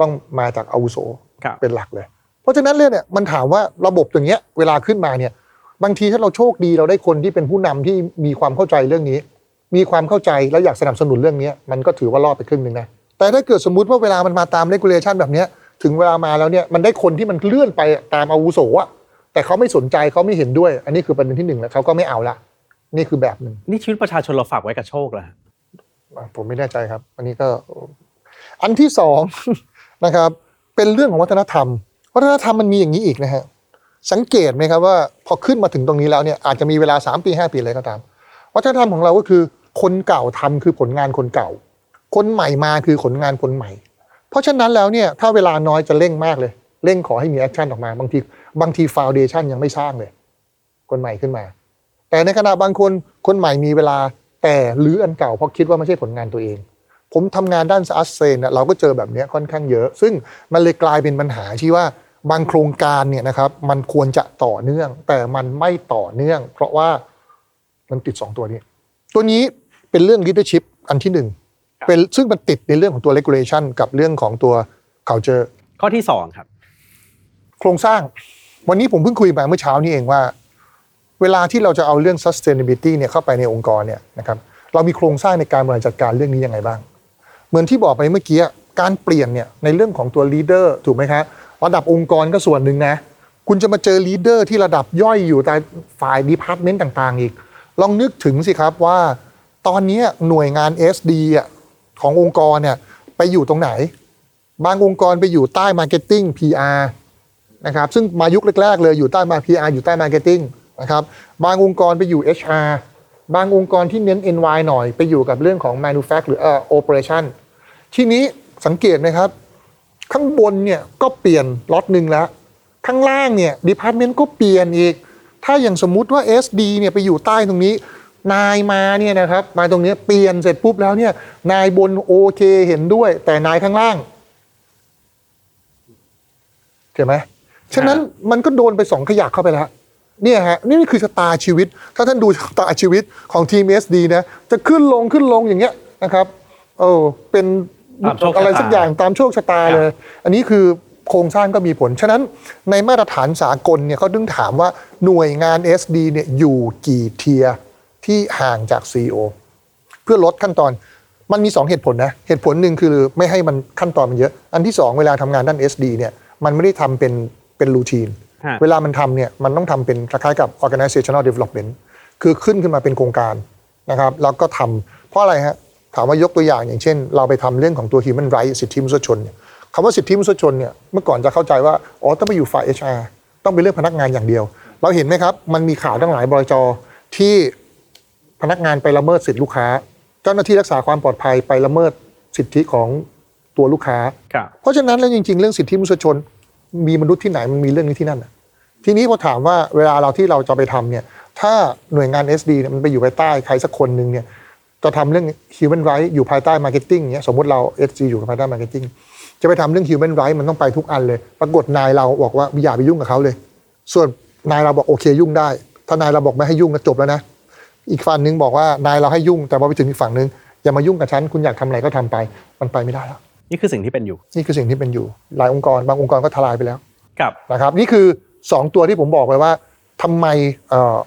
ต้องมาจากอาวุโสครับเป็นหลักเลย เพราะฉะนั้นเลยเนี่ยมันถามว่าระบบอย่างเงี้ยเวลาขึ้นมาเนี่ย บางทีถ้าเราโชคดีเราได้คนที่เป็นผู้นำที่มีความเข้าใจเรื่องนี้ มีความเข้าใจแล้วอยากสนับสนุนเรื่องนี้มันก็ถือว่ารอดไปครึ่งหนึ่งนะแต่ถ้าเกิดสมมุติว่าเวลามันมาตามเลกูเลชันแบบเนี้ยถึงเวลามาแล้วเนี่ยมันได้คนที่มันเลื่อนไปตามอาวุโสอะแต่เขาไม่สนใจเขาไม่เห็นด้วย อันนี้คือประเด็นที่หนึ่งแล้วเขาก็ไม่เอาละนี่คือแบบหนึ่งนี่ชีวิตประชาชนเราฝากไว้กับโชคเหรอฮะอะผมไม่แน่ใจครับ อันนี้ก็ อันที่สองนะครับ เป็นเรื่องของวัฒนธรรม วัฒนธรรมมันมีอย่างนี้อีกนะฮะ สังเกตไหมครับว่าพอขึ้นมาถึงตรงนี้แล้วเนี่ยอาจจะมีเวลา 3 ปี 5 ปีอะไรก็ตามวัฒนธรรมของเราก็คือ คนเก่าทำคือผลงานคนเก่า คนใหม่มาคือผลงานคนใหม่ เพราะฉะนั้นแล้วเนี่ยถ้าเวลาน้อยจะเร่งมากเลย เร่งขอให้มี action ออกมาบางทีบางทีฟาวเดชันยังไม่สร้างเลย คนใหม่ขึ้นมา แต่ในขณะบางคนคนใหม่มีเวลาแต่รื้ออันเก่าเพราะคิดว่าไม่ใช่ผลงานตัวเอง ผมทำงานด้านซัสเซนเราก็เจอแบบนี้ค่อนข้างเยอะ ซึ่งมันเลยกลายเป็นปัญหาที่ว่า บางโครงการเนี่ยนะครับมันควรจะต่อเนื่อง แต่มันไม่ต่อเนื่อง เพราะว่ามันติด 2 ตัวนี้ ตัวนี้เป็นเรื่อง leadership อันที่หนึ่งครับเป็นซึ่งมันติดในเรื่องของตัว regulation กับเรื่องของตัว culture ข้อที่สองครับ โครงสร้าง วันนี้ผมเพิ่งคุยมาเมื่อเช้านี้เองว่า เวลาที่เราจะเอาเรื่อง sustainability เนี่ยเข้าไปในองค์กรเนี่ยนะครับเรามีโครงสร้างในการบริหารจัดการเรื่องนี้ยังไงบ้าง เหมือนที่บอกไปเมื่อกี้การเปลี่ยนเนี่ยในเรื่องของตัว leader ถูกไหมครับ ระดับองค์กรก็ส่วนหนึ่งนะ คุณจะมาเจอ leader ที่ระดับย่อยอยู่แต่ฝ่าย department ต่างๆ อีก ลองนึกถึงสิครับว่า ตอนนี้หน่วยงาน SD อะขององค์กรเนี่ยไปอยู่ตรงไหน บางองค์กรไปอยู่ใต้ marketing PR นะครับซึ่งมายุคแรกๆ เลยอยู่ใต้มา PR อยู่ใต้ marketing นะครับบางองค์กรไปอยู่ HR บางองค์กรที่เน้น NY หน่อยไปอยู่กับเรื่องของ manufacture หรือเอ่อ operation ทีนี้สังเกตไหมครับ ข้างบนเนี่ยก็เปลี่ยนล็อตหนึ่งแล้ว ข้างล่างเนี่ย department ก็เปลี่ยนอีก ถ้าอย่างสมมุติว่า SD เนี่ยไปอยู่ใต้ตรงนี้ นายมาเนี่ยนะครับมาตรงเนี้ยเปลี่ยนเสร็จปุ๊บแล้วเนี่ยนายบนโอเคเห็นด้วย แต่นายข้างล่างเห็นไหมฉะนั้นมันก็โดนไปสองขยักเข้าไปแล้วเนี่ยฮะนี่คือชะตาชีวิต ถ้าท่านดูชะตาชีวิตของทีมเอสดีนะจะขึ้นลงขึ้นลงอย่างเงี้ยนะครับเออเป็น ตามโชคชะตาอะไรสักอย่างตามโชคชะตาครับเลย อันนี้คือโครงสร้างก็มีผล ฉะนั้นในมาตรฐานสากลเนี่ยเขาถึงถามว่าหน่วยงาน SD เนี่ยอยู่กี่เทียร์ที่ห่างจาก CEO เพื่อลดขั้นตอนมันมี 2 เหตุผลนะเหตุผลหนึ่งคือไม่ให้มันขั้นตอนมันเยอะ อันที่ 2 เวลาทำงานด้าน SD เนี่ยมันไม่ได้ทำเป็นเป็นรูทีนฮะเวลามันทำเนี่ยมันต้องทำเป็นคล้ายๆกับ organizational development คือขึ้นขึ้นมาเป็นโครงการนะครับแล้วก็ทำเพราะอะไรฮะ ถามว่ายกตัวอย่างอย่างเช่น เราไปทำเรื่องของตัว human rights สิทธิมนุษยชนเนี่ยคำว่าสิทธิมนุษยชนเนี่ยเมื่อก่อนจะเข้าใจว่าอ๋อต้องไปอยู่ฝ่าย HR ต้องเป็นเรื่องพนักงานอย่างเดียว เราเห็นไหมครับ มันมีข่าวตั้งหลายบริจที่พนักงานไปละเมิดสิทธิลูกค้า เจ้าหน้าที่รักษาความปลอดภัยไปละเมิดสิทธิของตัวลูกค้าครับเพราะฉะนั้นแล้วจริง ๆ เรื่องสิทธิมนุษยชน มีมนุษย์ที่ไหนมันมีเรื่องนี้ที่นั่นน่ะทีนี้พอถามว่าเวลาเราที่เราจะไปทำเนี่ยถ้าหน่วยงาน SD เนี่ยมันไปอยู่ภายใต้ใครสักคนหนึ่งเนี่ย จะทำเรื่อง human right อยู่ภายใต้ marketing เนี่ยสมมติเรา SD อยู่ภายใต้ marketing จะไปทำเรื่อง human right มันต้องไปทุกอันเลย ปรากฏนายเราบอกว่าอย่าไปยุ่งกับเขาเลย ส่วนนายเราบอกโอเคยุ่งได้ ถ้านายเราบอกไม่ให้ยุ่งก็จบแล้วนะ อีกฝั่งหนึงบอกว่านายเราให้ยุ่ง แต่พอไปถึงอีกฝั่งหนึงอย่ามายุ่งกับฉันคุณอยากทำอะไรก็ทำไป มันไปไม่ได้แล้วนี่คือสิ่งที่เป็นอยู่ นี่คือสิ่งที่เป็นอยู่ หลายองค์กรบางองค์กรก็ทลายไปแล้วกับนะครับ นี่คือ 2 ตัวที่ผมบอกเลยว่าทำไมเอ่อ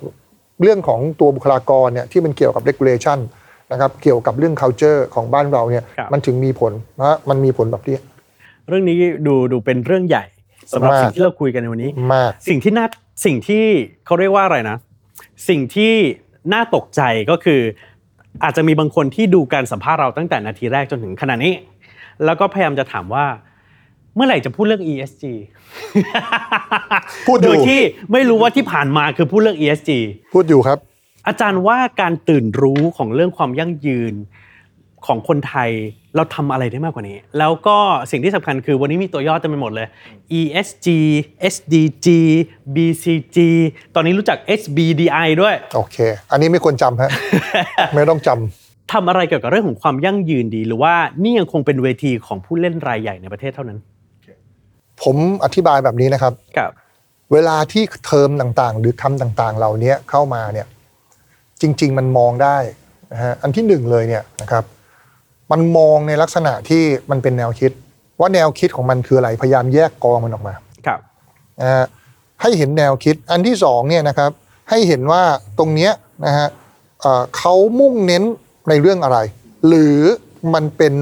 เรื่องของตัวบุคลากรเนี่ยที่มันเกี่ยวกับ regulation นะครับเกี่ยวกับเรื่อง culture ของบ้านเราเนี่ยครับ มันถึงมีผลนะมันมีผลแบบนี้ เรื่องนี้ดูดูเป็นเรื่องใหญ่สำหรับมาก สิ่งที่เราคุยกันในวันนี้ มาก สิ่งที่น่าสิ่งที่เขาเรียกว่าอะไรนะ สิ่งที่น่าตกใจก็คือ อาจจะมีบางคนที่ดูการสัมภาษณ์เราตั้งแต่นาทีแรกจนถึงขณะนี้ แล้วก็พยายามจะถามว่า เมื่อไหร่จะพูดเรื่อง ESG พูดอยู่ โดยที่ไม่รู้ว่าที่ผ่านมาคือพูดเรื่อง ESG พูดอยู่ครับ อาจารย์ว่าการตื่นรู้ของเรื่องความยั่งยืนของคนไทยเราทำอะไรได้มากกว่านี้ แล้วก็สิ่งที่สำคัญคือวันนี้มีตัวย่อเต็มไปหมดเลย ESG SDG BCG ตอนนี้รู้จัก SBDI ด้วย โอเค อันนี้ไม่ควรจำฮะ ไม่ต้องจำทำอะไรเกี่ยวกับเรื่องของความยั่งยืนดี หรือว่านี่ยังคงเป็นเวทีของผู้เล่นรายใหญ่ในประเทศเท่านั้น ผมอธิบายแบบนี้นะครับ ครับ เวลาที่เทอมต่างๆ หรือคำต่างๆ เหล่านี้เข้ามาเนี่ย จริง ๆ มันมองได้นะฮะอันที่หนึ่งเลยเนี่ยนะครับมันมองในลักษณะที่มันเป็นแนวคิด ว่าแนวคิดของมันคืออะไรพยายามแยกกองมันออกมาครับนะฮะให้เห็นแนวคิดอันที่สองเนี่ยนะครับให้เห็นว่าตรงเนี้ยนะฮะเอ่อเขามุ่งเน้นในเรื่องอะไร หรือมันเป็น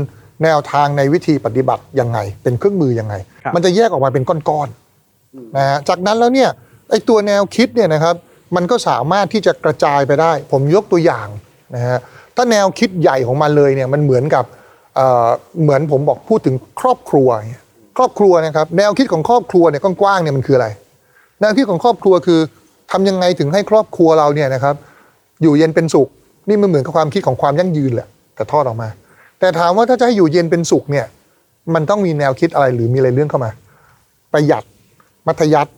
แนวทางในวิธีปฏิบัติยังไง เป็นเครื่องมือยังไงครับมันจะแยกออกมาเป็นก้อนๆนะฮะจากนั้นแล้วเนี่ยไอ้ตัวแนวคิดเนี่ยนะครับ มันก็สามารถที่จะกระจายไปได้ ผมยกตัวอย่างนะฮะถ้าแนวคิดใหญ่ของมันเลยเนี่ยมันเหมือนกับเเหมือนผมบอกพูดถึงครอบครัว ครอบครัวนะครับแนวคิดของครอบครัวเนี่ยกว้างๆเนี่ยมันคืออะไร แนวคิดของครอบครัวคือทำยังไงถึงให้ครอบครัวเราเนี่ยนะครับ อยู่เย็นเป็นสุข นี่มันเหมือนกับความคิดของความยั่งยืนแหละแต่ทอดออกมา แต่ถามว่าถ้าจะให้อยู่เย็นเป็นสุขเนี่ยมันต้องมีแนวคิดอะไรหรือมีอะไรเรื่องเข้ามา ประหยัด มัธยัติ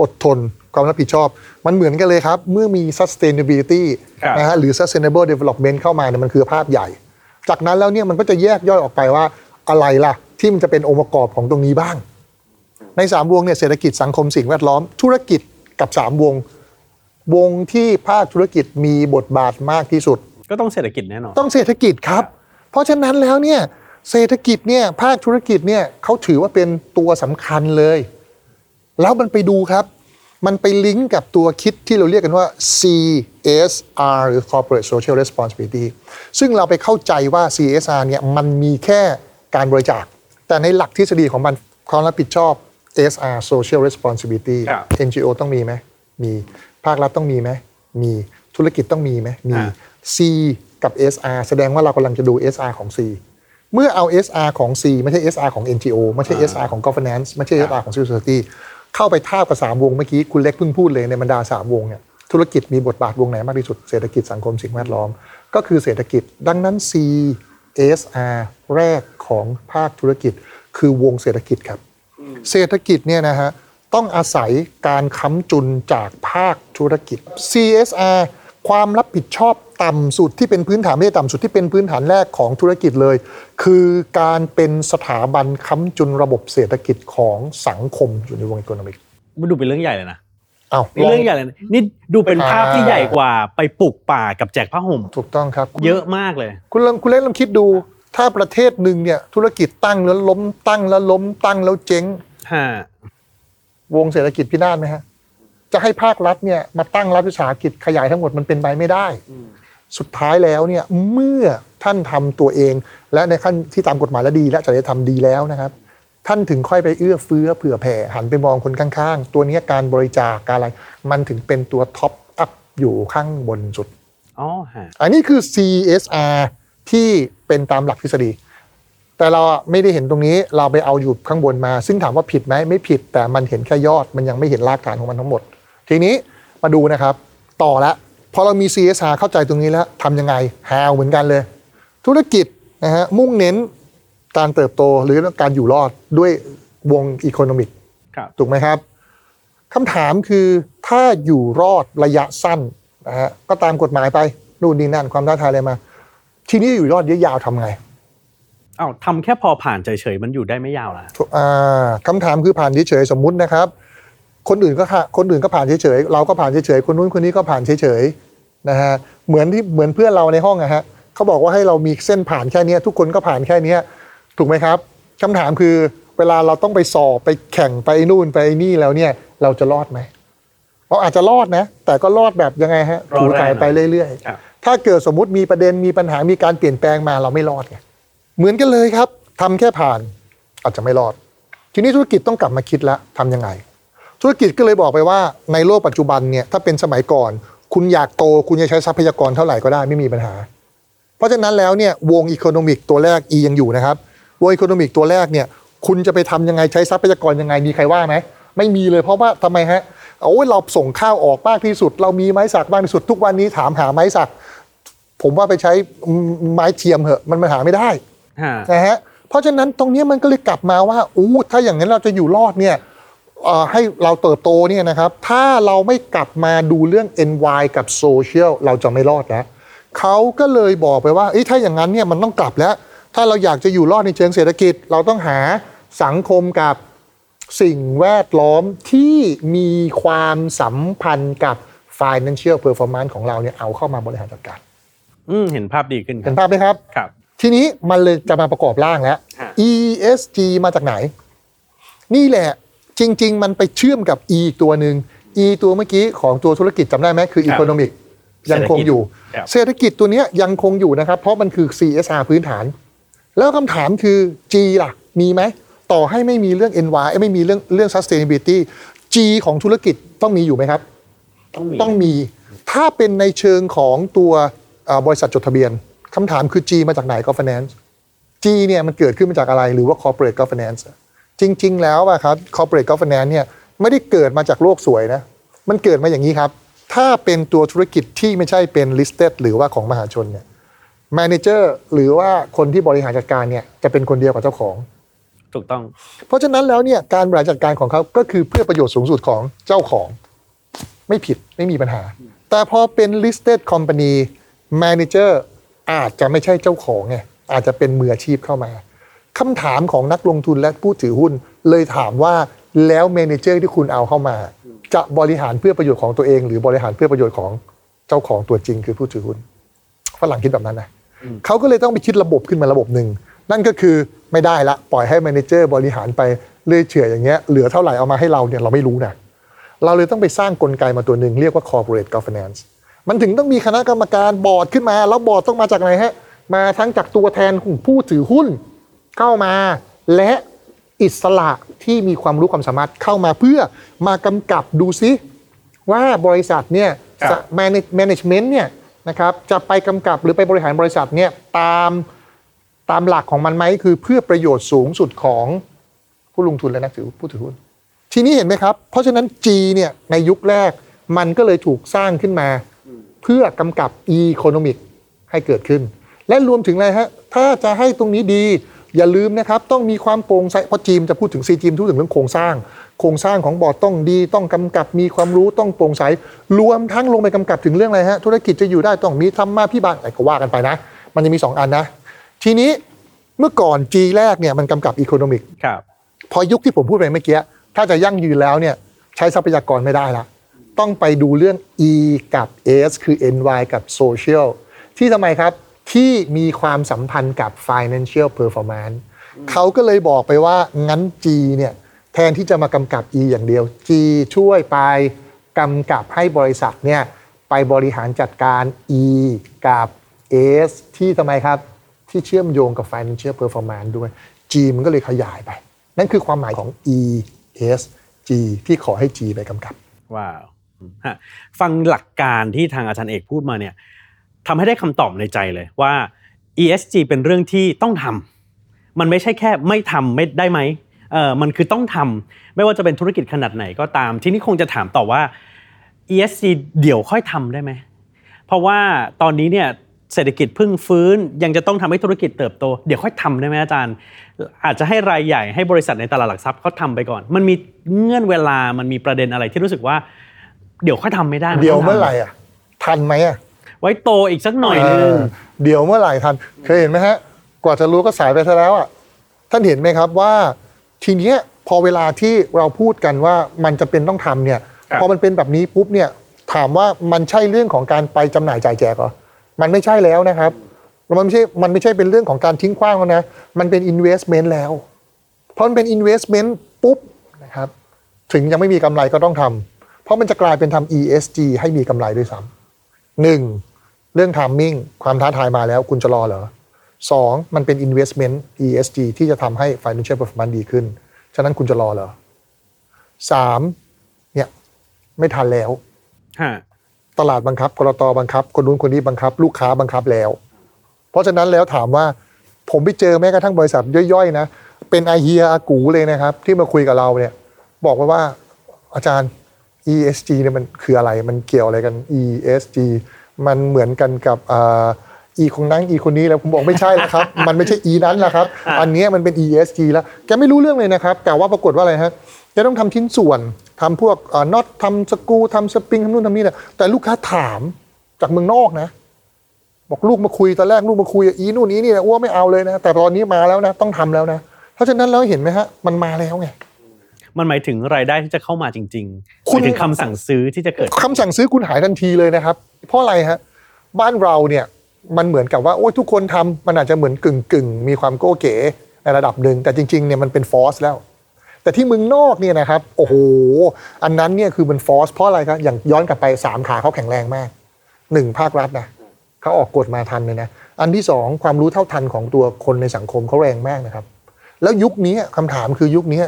อดทน ความรับผิดชอบ มันเหมือนกันเลยครับ เมื่อมี sustainability ครับนะฮะหรือ sustainable development เข้ามาเนี่ยมันคือภาพใหญ่ จากนั้นแล้วเนี่ยมันก็จะแยกย่อยออกไปว่าอะไรล่ะ ที่มันจะเป็นองค์ประกอบของตรงนี้บ้าง ในสามวงเนี่ยเศรษฐกิจสังคมสิ่งแวดล้อมธุรกิจกับสามวง วงที่ภาคธุรกิจมีบทบาทมากที่สุด ก็ต้องเศรษฐกิจแน่นอนต้องเศรษฐกิจครับ เพราะฉะนั้นแล้วเนี่ยเศรษฐกิจเนี่ยภาคธุรกิจเนี่ยเขาถือว่าเป็นตัวสำคัญเลย แล้วมันไปดูครับ มันไปลิงก์กับตัวคิดที่เราเรียกกันว่า CSR หรือ Corporate Social Responsibility ซึ่งเราไปเข้าใจว่า CSR เนี่ยมันมีแค่การบริจาค แต่ในหลักทฤษฎีของมันความรับผิดชอบ SR Social Responsibility ครับ NGO ต้องมีไหมมี ภาครัฐต้องมีไหมมีธุรกิจต้องมีไหมมีอ่า C กับ SR แสดงว่าเรากำลังจะดู SR ของ C เมื่อเอา SR ของ C ไม่ใช่ SR ของ NGO ไม่ใช่ SR ของ governance ไม่ใช่ SR ของ civil society เข้าไปท่ากับ3วงเมื่อกี้คุณเล็กเพิ่งพูดเลยในบรรดา3วงเนี่ยธุรกิจมีบทบาทวงไหนมากที่สุดเศรษฐกิจสังคมสิ่งแวดล้อม ก็คือเศรษฐกิจ ดังนั้น C SR แรกของภาคธุรกิจ คือวงเศรษฐกิจครับ เศรษฐกิจเนี่ยนะฮะต้องอาศัยการค้ำจุนจากภาคธุรกิจ CSR ความรับผิดชอบ ต่ำสุดที่เป็นพื้นฐานไม่ใช่ต่ำสุดที่เป็นพื้นฐานแรกของธุรกิจเลย คือการเป็นสถาบันค้ำจุนระบบเศรษฐกิจของสังคมอยู่ในวงอีโคโนมิกมันดูเป็นเรื่องใหญ่เลยนะอ้าวนี่เรื่องใหญ่เลยนะนี่ดูเป็นภาพที่ใหญ่กว่าไปปลูกป่ากับแจกผ้าห่มถูกต้องครับ เยอะมากเลย คุณลองคุณเล่นลองคิดดู ถ้าประเทศหนึ่งเนี่ย ธุรกิจตั้งแล้วล้มตั้งแล้วล้มตั้งแล้วเจ๊งฮะวงเศรษฐกิจพินาศไหมฮะจะให้ภาครัฐเนี่ยมาตั้งรัฐวิสาหกิจขยายทั้งหมดมันเป็นไปไม่ได้ สุดท้ายแล้วเนี่ยเมื่อท่านทำตัวเอง และในขั้นที่ตามกฎหมายและดี และจริยธรรมดีแล้วนะครับ ท่านถึงค่อยไปเอื้อเฟื้อเผื่อแผ่หันไปมองคนข้างๆ ตัวเนี้ยการบริจาคการอะไร มันถึงเป็นตัว top up อยู่ข้างบนสุดอ๋อฮะอันนี้คือ CSR ที่เป็นตามหลักทฤษฎี แต่เราอะไม่ได้เห็นตรงนี้เราไปเอาอยู่ข้างบนมา ซึ่งถามว่าผิดไหมไม่ผิด แต่มันเห็นแค่ยอดมันยังไม่เห็นรากฐานของมันทั้งหมด ทีนี้มาดูนะครับ ต่อละ พอเรามี CSR เข้าใจตรงนี้แล้วทำยังไง How เหมือนกันเลย ธุรกิจนะฮะมุ่งเน้นการเติบโตหรือการอยู่รอดด้วยวงอีโคโนมิกครับถูกไหมครับคำถามคือถ้าอยู่รอดระยะสั้นนะฮะก็ตามกฎหมายไปนู่นนี่นั่นความท้าทายอะไรมา ทีนี้อยู่รอดระยะยาวทำไงอ้าวทำแค่พอผ่านเฉยๆมันอยู่ได้ไม่ยาวนะอ่าคำถามคือผ่านเฉยๆสมมุตินะครับ คนอื่นก็ค่ะคนอื่นก็ผ่านเฉยๆเราก็ผ่านเฉยๆคนนู้นคนนี้ก็ผ่านเฉยๆนะฮะเหมือนที่เหมือนเพื่อนเราในห้องอะฮะเขาบอกว่าให้เรามีเส้นผ่านแค่เนี้ยทุกคนก็ผ่านแค่เนี้ยถูกไหมครับคำถามคือเวลาเราต้องไปสอบไปแข่งไปนู่นไปนี่แล้วเนี่ย เราจะรอดไหมเราอาจจะรอดนะ แต่ก็รอดแบบยังไงฮะถูถ่ายไปเรื่อยๆครับถ้าเกิดสมมุติมีประเด็นมีปัญหามีการเปลี่ยนแปลงมาเราไม่รอดไงเหมือนกันเลยครับทำแค่ผ่าน อาจจะไม่รอด ทีนี้ธุรกิจต้องกลับมาคิดแล้วทำยังไง ธุรกิจก็เลยบอกไปว่าในโลกปัจจุบันเนี่ยถ้าเป็นสมัยก่อน คุณอยากโตคุณจะใช้ทรัพยากรเท่าไหร่ก็ได้ไม่มีปัญหา เพราะฉะนั้นแล้วเนี่ยวงอีโคโนมิกตัวแรก E ยังอยู่นะครับวง economic ตัวแรกเนี่ยคุณจะไปทำยังไงใช้ทรัพยากรยังไงมีใครว่าไหมไม่มีเลยเพราะว่าทำไมฮะโอ้ยเราส่งข้าวออกมากที่สุด เรามีไม้สักมากที่สุดทุกวันนี้ถามหาไม้สัก ผมว่าไปใช้ไม้เทียมเหอะ มันมันหาไม่ได้ฮะนะฮะเพราะฉะนั้นตรงเนี้ยมันก็เลยกลับมาว่าอู้ถ้าอย่างนั้นเราจะอยู่รอดเนี่ยเอ่อ ให้เราเติบโตเนี่ยนะครับ ถ้าเราไม่กลับมาดูเรื่อง NY กับโซเชียลเราจะไม่รอดแล้วเขาก็เลยบอกไปว่าเอ้ยถ้าอย่างนั้นเนี่ยมันต้องกลับแล้ว ถ้าเราอยากจะอยู่รอดในเชิงเศรษฐกิจ เราต้องหาสังคมกับสิ่งแวดล้อมที่มีความสัมพันธ์กับ financial performance ของเราเนี่ยเอาเข้ามาบริหารจัดการอืมเห็นภาพดีขึ้นคเห็รับนภาพไหมครับครับ ทีนี้มันเลยจะมาประกอบร่างแล้วฮะ ESG มาจากไหน นี่แหละ จริง ๆ มันไปเชื่อมกับ E อีกตัวหนึ่ง E ตัวเมื่อกี้ของตัวธุรกิจจำได้ไหมคือ Economic ยังคงอยู่ครับเศรษฐกิจตัวเนี้ยยังคงอยู่นะครับ เพราะมันคือ CSR พื้นฐาน แล้วคำถามคือ G ล่ะ มีไหม ต่อให้ไม่มีเรื่อง NY ไม่มีเรื่องเรื่อง sustainability G ของธุรกิจต้องมีอยู่ไหมครับ ต้องมีต้องมีถ้าเป็นในเชิงของตัวเอ่อบริษัทจดทะเบียนคำถามคือ G มาจากไหน governance G เนี่ยมันเกิดขึ้นมาจากอะไรหรือว่า corporate governance จริง ๆ แล้วอะครับ corporate governance เนี่ยไม่ได้เกิดมาจากโลกสวยนะ มันเกิดมาอย่างนี้ครับ ถ้าเป็นตัวธุรกิจที่ไม่ใช่เป็น listed หรือว่าของมหาชนเนี่ย manager หรือว่าคนที่บริหารจัดการเนี่ยจะเป็นคนเดียวกับเจ้าของ ถูกต้อง เพราะฉะนั้นแล้วเนี่ยการบริหารจัดการของเขาก็คือเพื่อประโยชน์สูงสุดของเจ้าของ ไม่ผิดไม่มีปัญหา แต่พอเป็น listed company manager อาจจะไม่ใช่เจ้าของไงอาจจะเป็นมืออาชีพเข้ามา คำถามของนักลงทุนและผู้ถือหุ้น เลยถามว่าแล้ว manager ที่คุณเอาเข้ามา จะบริหารเพื่อประโยชน์ของตัวเอง หรือบริหารเพื่อประโยชน์ของเจ้าของตัวจริงคือผู้ถือหุ้นฝรั่งคิดแบบนั้นนะเขาก็เลยต้องไปคิดระบบขึ้นมาระบบหนึ่งนั่นก็คือไม่ได้ละปล่อยให้ manager บริหารไปเรื่อยเฉื่อยอย่างเงี้ยเหลือเท่าไหร่เอามาให้เราเนี่ยเราไม่รู้นะเราเลยต้องไปสร้างกลไกมาตัวหนึ่งเรียกว่า corporate governance มันถึงต้องมีคณะกรรมการบอร์ดขึ้นมา แล้วบอร์ดต้องมาจากไหนฮะมาทั้งจากตัวแทนของผู้ถือหุ้น เข้ามาและอิสระที่มีความรู้ความสามารถเข้ามาเพื่อมากำกับดูซิ ว่าบริษัทเนี่ยครับแมネจเมนต์เนี่ยนะครับจะไปกำกับหรือไปบริหารบริษัทเนี่ยตามตามหลักของมันไหมคือเพื่อประโยชน์สูงสุดของผู้ลงทุนและนักถือผู้ถือหุ้น ทีนี้เห็นไหมครับ เพราะฉะนั้น G เนี่ยในยุคแรกมันก็เลยถูกสร้างขึ้นมา เพื่อกำกับ Economic ให้เกิดขึ้น และรวมถึงอะไรฮะถ้าจะให้ตรงนี้ดี อย่าลืมนะครับ ต้องมีความโปร่งใสเพราะจีมจะพูดถึงซีจีมพูดถึงเรื่องโครงสร้าง โครงสร้างของบอร์ดต้องดี ต้องกำกับมีความรู้ต้องโปร่งใสรวมทั้งลงไปกำกับถึงเรื่องอะไรฮะธุรกิจจะอยู่ได้ต้องมีธรรมาพิบาลอะไรก็ว่ากันไปนะ มันจะมี 2 อันนะ ทีนี้เมื่อก่อน G แรกเนี่ยมันกำกับอีโคโนมิกครับพอยุคที่ผมพูดไปเมื่อกี้ถ้าจะยั่งยืนแล้วเนี่ยใช้ทรัพยากรไม่ได้ละต้องไปดูเรื่อง E กับ S คือ NY กับ Social ที่ทำไมครับ ที่มีความสัมพันธ์กับ Financial Performance เขาก็เลยบอกไปว่างั้น G เนี่ยแทนที่จะมากำกับ E อย่างเดียว G ช่วยไปกำกับให้บริษัทเนี่ยไปบริหารจัดการ E กับ S ที่ทำไมครับ ที่เชื่อมโยงกับ financial performance ด้วย G มันก็เลยขยายไป นั่นคือความหมายของ E S G ที่ขอให้ G ไปกำกับ ว้าวฮะฟังหลักการที่ทางอาจารย์เอกพูดมาเนี่ย ทำให้ได้คำตอบในใจเลยว่า ESG เป็นเรื่องที่ต้องทำมันไม่ใช่แค่ไม่ทำไม่ได้ไหมเออมันคือต้องทำไม่ว่าจะเป็นธุรกิจขนาดไหนก็ตาม ทีนี้คงจะถามต่อว่า ESG เดี๋ยวค่อยทำได้ไหมเพราะว่าตอนนี้เนี่ยเศรษฐกิจพึ่งฟื้น ยังจะต้องทำให้ธุรกิจเติบโต เดี๋ยวค่อยทำได้ไหมอาจารย์ อาจจะให้รายใหญ่ให้บริษัทในตลาดหลักทรัพย์เขาทำไปก่อน มันมีเงื่อนเวลามันมีประเด็นอะไรที่รู้สึกว่า เดี๋ยวค่อยทำไม่ได้ เดี๋ยวเมื่อไหร่อะทันไหมอะ ไว้โตอีกสักหน่อยนึงเออเดี๋ยวเมื่อไหร่ทัน เคยเห็นไหมฮะ กว่าจะรู้ก็สายไปซะแล้วอะท่านเห็นไหมครับว่า ทีเนี้ยพอเวลาที่เราพูดกันว่ามันจะเป็นต้องทำเนี่ยครับพอมันเป็นแบบนี้ปุ๊บเนี่ยถามว่ามันใช่เรื่องของการไปจำหน่ายจ่ายแจกเหรอมันไม่ใช่แล้วนะครับมันไม่ใช่มันไม่ใช่เป็นเรื่องของการทิ้งขว้างแล้วนะมันเป็น investment แล้วเพราะมันเป็น investment ปุ๊บนะครับถึงยังไม่มีกำไรก็ต้องทำเพราะมันจะกลายเป็นทำ ESG ให้มีกำไรด้วยซ้ำหนึ่ง เรื่อง timing ความท้าทายมาแล้วคุณจะรอเหรอสองมันเป็น investment ESG ที่จะทำให้ financial performance ดีขึ้น ฉะนั้นคุณจะรอเหรอสามเนี่ยไม่ทันแล้วฮะตลาดบังคับกรตบังคับ คนนู้นคนนี้บังคับ ลูกค้าบังคับแล้ว เพราะฉะนั้นแล้วถามว่าผมไปเจอแม้กระทั่งบริษัทย่อยๆ นะ เป็นไอเฮียอากูเลยนะครับ ที่มาคุยกับเราเนี่ย บอกว่าว่าอาจารย์ ESG เนี่ยมันคืออะไรมันเกี่ยวอะไรกัน ESG มันเหมือนกันกับอ่า E ของนั้น E คนนี้แล้วผมบอกไม่ใช่แล้วครับ มันไม่ใช่ E นั้นแหละครับ อันเนี้ยมันเป็น ESG แล้วแกไม่รู้เรื่องเลยนะครับ แต่ว่าปรากฏว่าอะไรฮะแกต้องทำชิ้นส่วนทำพวกน็อตทำสกรูทำสปริงทำนู่นทำนี่แหละแต่ลูกค้าถามจากเมืองนอกนะ บอกลูกมาคุยตอนแรกลูกมาคุยอีนู่นนี้นี่นะอ้วไม่เอาเลยนะ แต่ตอนนี้มาแล้วนะ ต้องทำแล้วนะ เพราะฉะนั้นแล้วเห็นไหมฮะมันมาแล้วไง มันหมายถึงรายได้ที่จะเข้ามาจริงๆหคุณมายถึงคำสั่งซื้อที่จะเกิดคำสั่งซื้อคุณหายทันทีเลยนะครับ เพราะอะไรฮะบ้านเราเนี่ยมันเหมือนกับว่าโอ้ยทุกคนทำมันอาจจะเหมือนกึ่งกึ่งๆมีความโก้เก๋ในระดับหนึ่งแต่จริงๆเนี่ยมันเป็นฟอสแล้ว แต่ที่เมืองนอกเนี่ยนะครับโอ้โหอันนั้นเนี่ยคือมันฟอสเพราะอะไรครับอย่างย้อนกลับไปสามขาเขาแข็งแรงมากหนึ่งภาครัฐนะเขาออกกฎมาทันเลยนะอันที่สองความรู้เท่าทันของตัวคนในสังคมเขาแรงมากนะครับ แล้วยุคนี้คำถามคือยุคนี้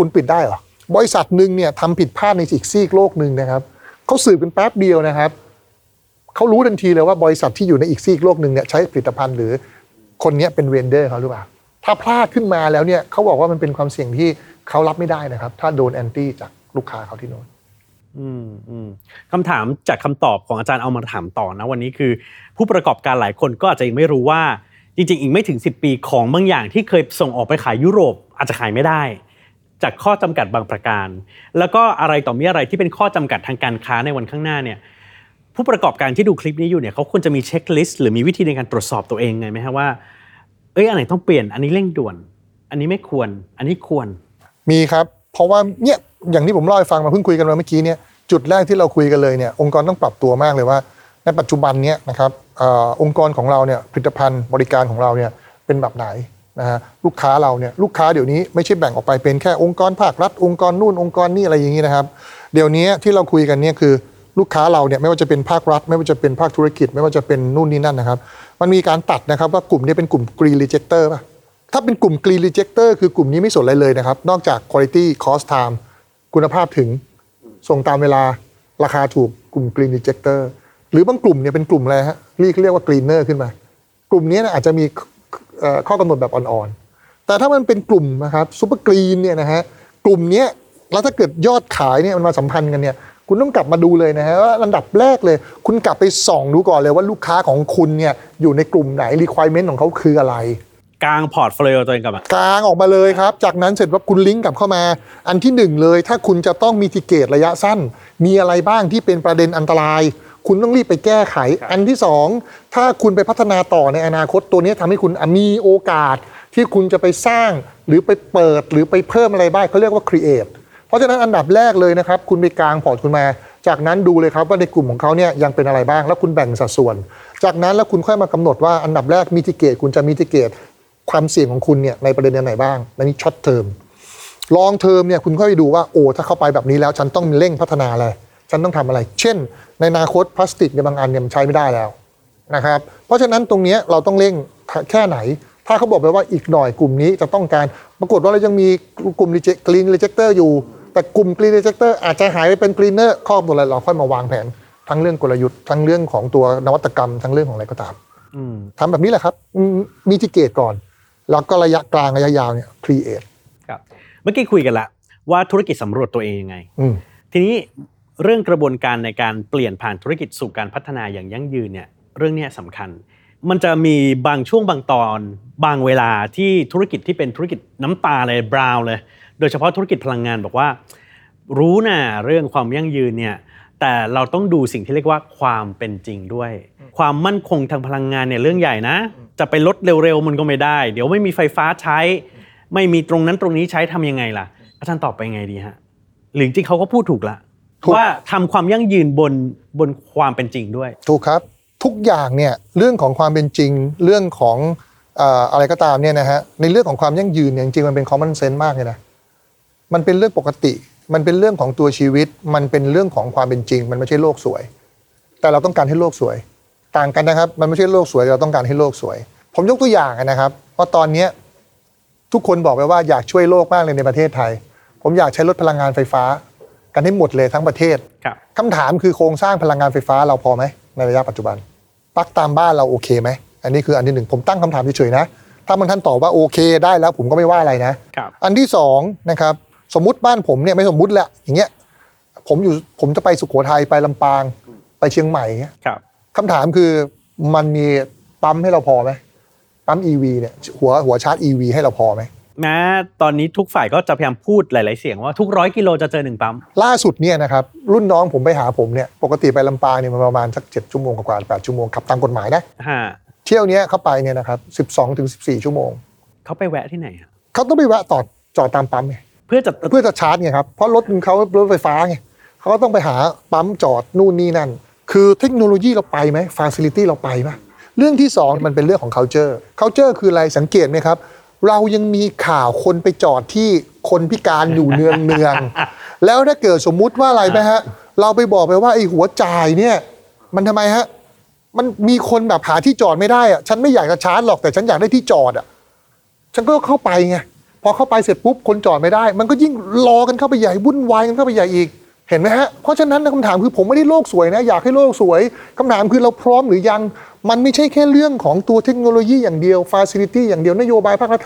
คุณปิดได้เหรอบริษัทหนึ่งเนี่ยทำผิดพลาดในอีกซีกโลกหนึ่งนะครับเขาสืบกันแป๊บเดียวนะครับเขารู้ทันทีเลยว่าบริษัทที่อยู่ในอีกซีกโลกหนึ่งเนี่ยใช้ผลิตภัณฑ์หรือคนนี้เป็นเวนเดอร์เขาหรือเปล่าถ้าพลาดขึ้นมาแล้วเนี่ยเขาบอกว่ามันเป็นความเสี่ยงที่เขารับไม่ได้นะครับ ถ้าโดนแอนตี้จากลูกค้าเขาที่โน้นอืมอืมคำถามจากคำตอบของอาจารย์เอามาถามต่อนะวันนี้คือ ผู้ประกอบการหลายคนก็อาจจะยังไม่รู้ว่าจริงๆ อีกไม่ถึง 10 ปีของบางอย่างที่เคยส่งออกไปขายยุโรปอาจจะขายไม่ได้ จากข้อจำกัดบางประการ แล้วก็อะไรต่อมีอะไรที่เป็นข้อจำกัดทางการค้าในวันข้างหน้าเนี่ยผู้ประกอบการที่ดูคลิปนี้อยู่เนี่ยเขาควรจะมีเช็คลิสต์หรือมีวิธีในการตรวจสอบตัวเองไงไหมฮะว่าเอ้ยอันไหนต้องเปลี่ยนอันนี้เร่งด่วน อันนี้ไม่ควร อันนี้ควร มีครับ เพราะว่าเนี่ยอย่างที่ผมเล่าให้ฟังมาเพิ่งคุยกันมาเมื่อกี้เนี่ยจุดแรกที่เราคุยกันเลยเนี่ยองค์กรต้องปรับตัวมากเลยว่า ในปัจจุบันเนี่ยนะครับอองค์กรของเราเนี่ยผลิตภัณฑ์บริการของเราเนี่ยเป็นแบบไหน นะฮะลูกค้าเราเนี่ยลูกค้าเดี๋ยวนี้ไม่ใช่แบ่งออกไปเป็นแค่องค์กรภาครัฐองค์กรนู่นองค์กรนี่อะไรอย่างนี้นะครับ เดี๋ยวนี้ที่เราคุยกันเนี่ยคือลูกค้าเราเนี่ยไม่ว่าจะเป็นภาครัฐ ไม่ว่าจะเป็นภาคธุรกิจ ไม่ว่าจะเป็นนู่นนี่นั่นนะครับ มันมีการตัดนะครับว่ากลุ่มนี้เป็นกลุ่ม green rejector ป่ะถ้าเป็นกลุ่ม green rejector คือกลุ่มนี้ไม่สนอะไรเลยนะครับ นอกจาก quality cost time คุณภาพถึงส่งตามเวลาราคาถูกกลุ่ม green rejector หรือบางกลุ่มเนี่ยเป็นกลุ่มอะไรฮะเรียกเรียกว่า greener ขึ้นมา กลุ่มนี้เนี่ยอาจจะมี ข้อกำหนดแบบอ่อนๆ แต่ถ้ามันเป็นกลุ่มนะครับ super green เนี่ยนะฮะกลุ่มเนี้ยแล้วถ้าเกิดยอดขายเนี่ยมันมาสัมพันธ์กันเนี่ยคุณต้องกลับมาดูเลยนะฮะว่าลำดับแรกเลย คุณกลับไปส่องดูก่อนเลยว่าลูกค้าของคุณเนี่ยอยู่ในกลุ่มไหน requirement ของเขาคืออะไรกลางพ portfolio ตัวเองกลับมากางออกมาเลยครับ จากนั้นเสร็จว่าคุณลิงก์กลับเข้ามา อันที่หนึ่งเลย ถ้าคุณจะต้อง mitigate ระยะสั้น มีอะไรบ้างที่เป็นประเด็นอันตราย คุณต้องรีบไปแก้ไข อันที่สองถ้าคุณไปพัฒนาต่อในอนาคตตัวนี้ทำให้คุณมีโอกาสที่คุณจะไปสร้างหรือไปเปิดหรือไปเพิ่มอะไรบ้างเขาเรียกว่า create เพราะฉะนั้นอันดับแรกเลยนะครับ คุณไปกางพอร์ตคุณมา จากนั้นดูเลยครับว่าในกลุ่มของเขาเนี่ยยังเป็นอะไรบ้าง แล้วคุณแบ่งสัดส่วน จากนั้นแล้วคุณค่อยมากำหนดว่าอันดับแรก mitigate คุณจะ mitigate ความเสี่ยงของคุณเนี่ยในประเด็นไหนบ้างอันนี้ short term long term เนี่ยคุณค่อยไปดูว่าโอ้ถ้าเข้าไปแบบนี้แล้วฉันต้องเร่งพัฒนาอะไร ฉันต้องทำอะไร เช่น ในอนาคตพลาสติกเนี่ยบางอันเนี่ยมันใช้ไม่ได้แล้วนะครับ เพราะฉะนั้นตรงเนี้ยเราต้องเร่งแค่ไหน ถ้าเขาบอกไปว่าอีกหน่อยกลุ่มนี้จะต้องการ ปรากฏว่าเรายังมีกลุ่ม green rejector อยู่ แต่กลุ่ม green rejector อาจจะหายไปเป็น greener ข้อมูลอะไรเราค่อยมาวางแผน ทั้งเรื่องกลยุทธ์ทั้งเรื่องของตัวนวัตกรรม ทั้งเรื่องของอะไรก็ตามอืมทำแบบนี้แหละครับ mitigate ก่อน แล้วก็ระยะกลางระยะยาวเนี่ย createครับ เมื่อกี้คุยกันละว่าธุรกิจสำรวจตัวเองยังไงอืมทีนี้ เรื่องกระบวนการในการเปลี่ยนผ่านธุรกิจสู่การพัฒนาอย่างยั่งยืนเนี่ยเรื่องเนี้ยสำคัญ มันจะมีบางช่วงบางตอน บางเวลาที่ธุรกิจที่เป็นธุรกิจน้ำตาเลยบราวน์เลย โดยเฉพาะธุรกิจพลังงานบอกว่า รู้นะเรื่องความยั่งยืนเนี่ยแต่เราต้องดูสิ่งที่เรียกว่าความเป็นจริงด้วย ความมั่นคงทางพลังงานเนี่ยเรื่องใหญ่นะ จะไปลดเร็วๆมันก็ไม่ได้ เดี๋ยวไม่มีไฟฟ้าใช้ ไม่มีตรงนั้นตรงนี้ใช้ทำยังไงล่ะ อาจารย์ตอบไปยังไงดีฮะหรือจริงๆเขาก็พูดถูกละถูก ว่าทำความยั่งยืนบนบนความเป็นจริงด้วย ถูกครับทุกอย่างเนี่ยเรื่องของความเป็นจริงเรื่องของเอ่ออะไรก็ตามเนี่ยนะฮะในเรื่องของความยั่งยืนเนี่ยจริงๆมันเป็น common sense มากเลยนะมันเป็นเรื่องปกติ มันเป็นเรื่องของตัวชีวิต มันเป็นเรื่องของความเป็นจริง มันไม่ใช่โลกสวย แต่เราต้องการให้โลกสวย ต่างกันนะครับ มันไม่ใช่โลกสวยเราต้องการให้โลกสวย ผมยกตัวอย่างนะครับว่าตอนเนี้ยทุกคนบอกไปว่าอยากช่วยโลกมากเลยในประเทศไทย ผมอยากใช้รถพลังงานไฟฟ้า กันให้หมดเลยทั้งประเทศครับคำถามคือโครงสร้างพลังงานไฟฟ้าเราพอไหมในระยะปัจจุบันปลั๊กตามบ้านเราโอเคไหมอันนี้คืออันที่หนึ่งผมตั้งคำถามเฉยๆนะ ถ้าบางท่านตอบว่าโอเคได้แล้วผมก็ไม่ว่าอะไรนะครับอันที่สองนะครับสมมติบ้านผมเนี่ยไม่สมมุติแหละอย่างเงี้ยผมอยู่ผมจะไปสุโขทัยไปลำปางไปเชียงใหม่เงี้ยครับคำถามคือมันมีปั๊มให้เราพอไหมปั๊ม EV เนี่ยหัวหัวชาร์จ EV ให้เราพอไหม แม้ตอนนี้ทุกฝ่ายก็จะพยายามพูดหลาย ๆ เสียงว่าทุกร้อยกิโลจะเจอหนึ่งปั๊ม ล่าสุดเนี่ยนะครับรุ่นน้องผมไปหาผมเนี่ยปกติไปลำปางเนี่ยมันประมาณสักเจ็ดชั่วโมงกว่าๆแปดชั่วโมงขับตามกฎหมายนะฮะเที่ยวเนี้ยเข้าไปเนี่ยนะครับ12ถึง14ชั่วโมงเขาไปแวะที่ไหนฮะเขาต้องไปแวะต่อจอดตามปั๊มไงเพื่อจะเพื่อจะชาร์จไงครับเพราะรถเขารถไฟฟ้าไงเขาก็ต้องไปหาปั๊มจอดนู่นนี่นั่น คือเทคโนโลยีเราไปไหมฟ a ซิลิตี้เราไปไหมเรื่องที่2มันเป็นเรื่องของ culture culture คืออะไรสังเกตไหมครับ เรายังมีข่าวคนไปจอดที่คนพิการอยู่เนืองเนืองๆแล้วถ้าเกิดสมมุติว่าอะไรไหมฮะ เราไปบอกไปว่าไอ้หัวจ่ายเนี่ย มันทำไมฮะ มันมีคนแบบหาที่จอดไม่ได้อะฉันไม่อยากจะชาร์จหรอกแต่ฉันอยากได้ที่จอดอะฉันก็เข้าไปไงพอเข้าไปเสร็จปุ๊บคนจอดไม่ได้ มันก็ยิ่งรอกันเข้าไปใหญ่วุ่นวายกันเข้าไปใหญ่อีก เห็นไหมฮะ เพราะฉะนั้นคำถามคือผมไม่ได้โลกสวยนะ อยากให้โลกสวย คำถามคือเราพร้อมหรือยัง มันไม่ใช่แค่เรื่องของตัวเทคโนโลยีอย่างเดียวฟ a ซิลิตี้อย่างเดียวนโยบายภาครัฐ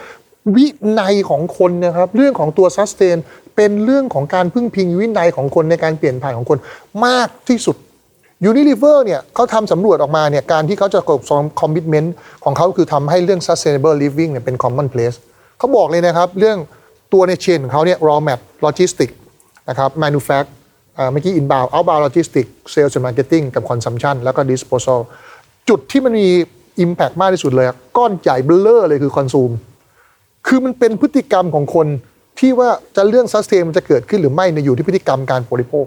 วินัยของคนนะครับ เรื่องของตัวซัสเ i นเป็นเรื่องของการพึ่งพิงวินัยของคนในการเปลี่ยนผ่านของคนมากที่สุด Unilever เนี่ยเขาทำสำรวจออกมาเนี่ยการที่เขาจะกด commitment ของเขาคือทำให้เรื่อง sustainable living เนี่ยเป็น common place เขาบอกเลยนะครับ เรื่องตัวใน chain ของเขาเนี่ย raw mat logistic นะครับ manufact อ่าเมื่อกี้ inbound outbound logistic sales and marketing กับ consumption แล้วก็ disposal จุดที่มันมี impact มากที่สุดเลยอะก้อนใหญ่เบ้อเร่อเลยคือ consume คือมันเป็นพฤติกรรมของคนที่ว่าจะเรื่อง sustain มันจะเกิดขึ้นหรือไม่เนี่ยอยู่ที่พฤติกรรมการบริโภค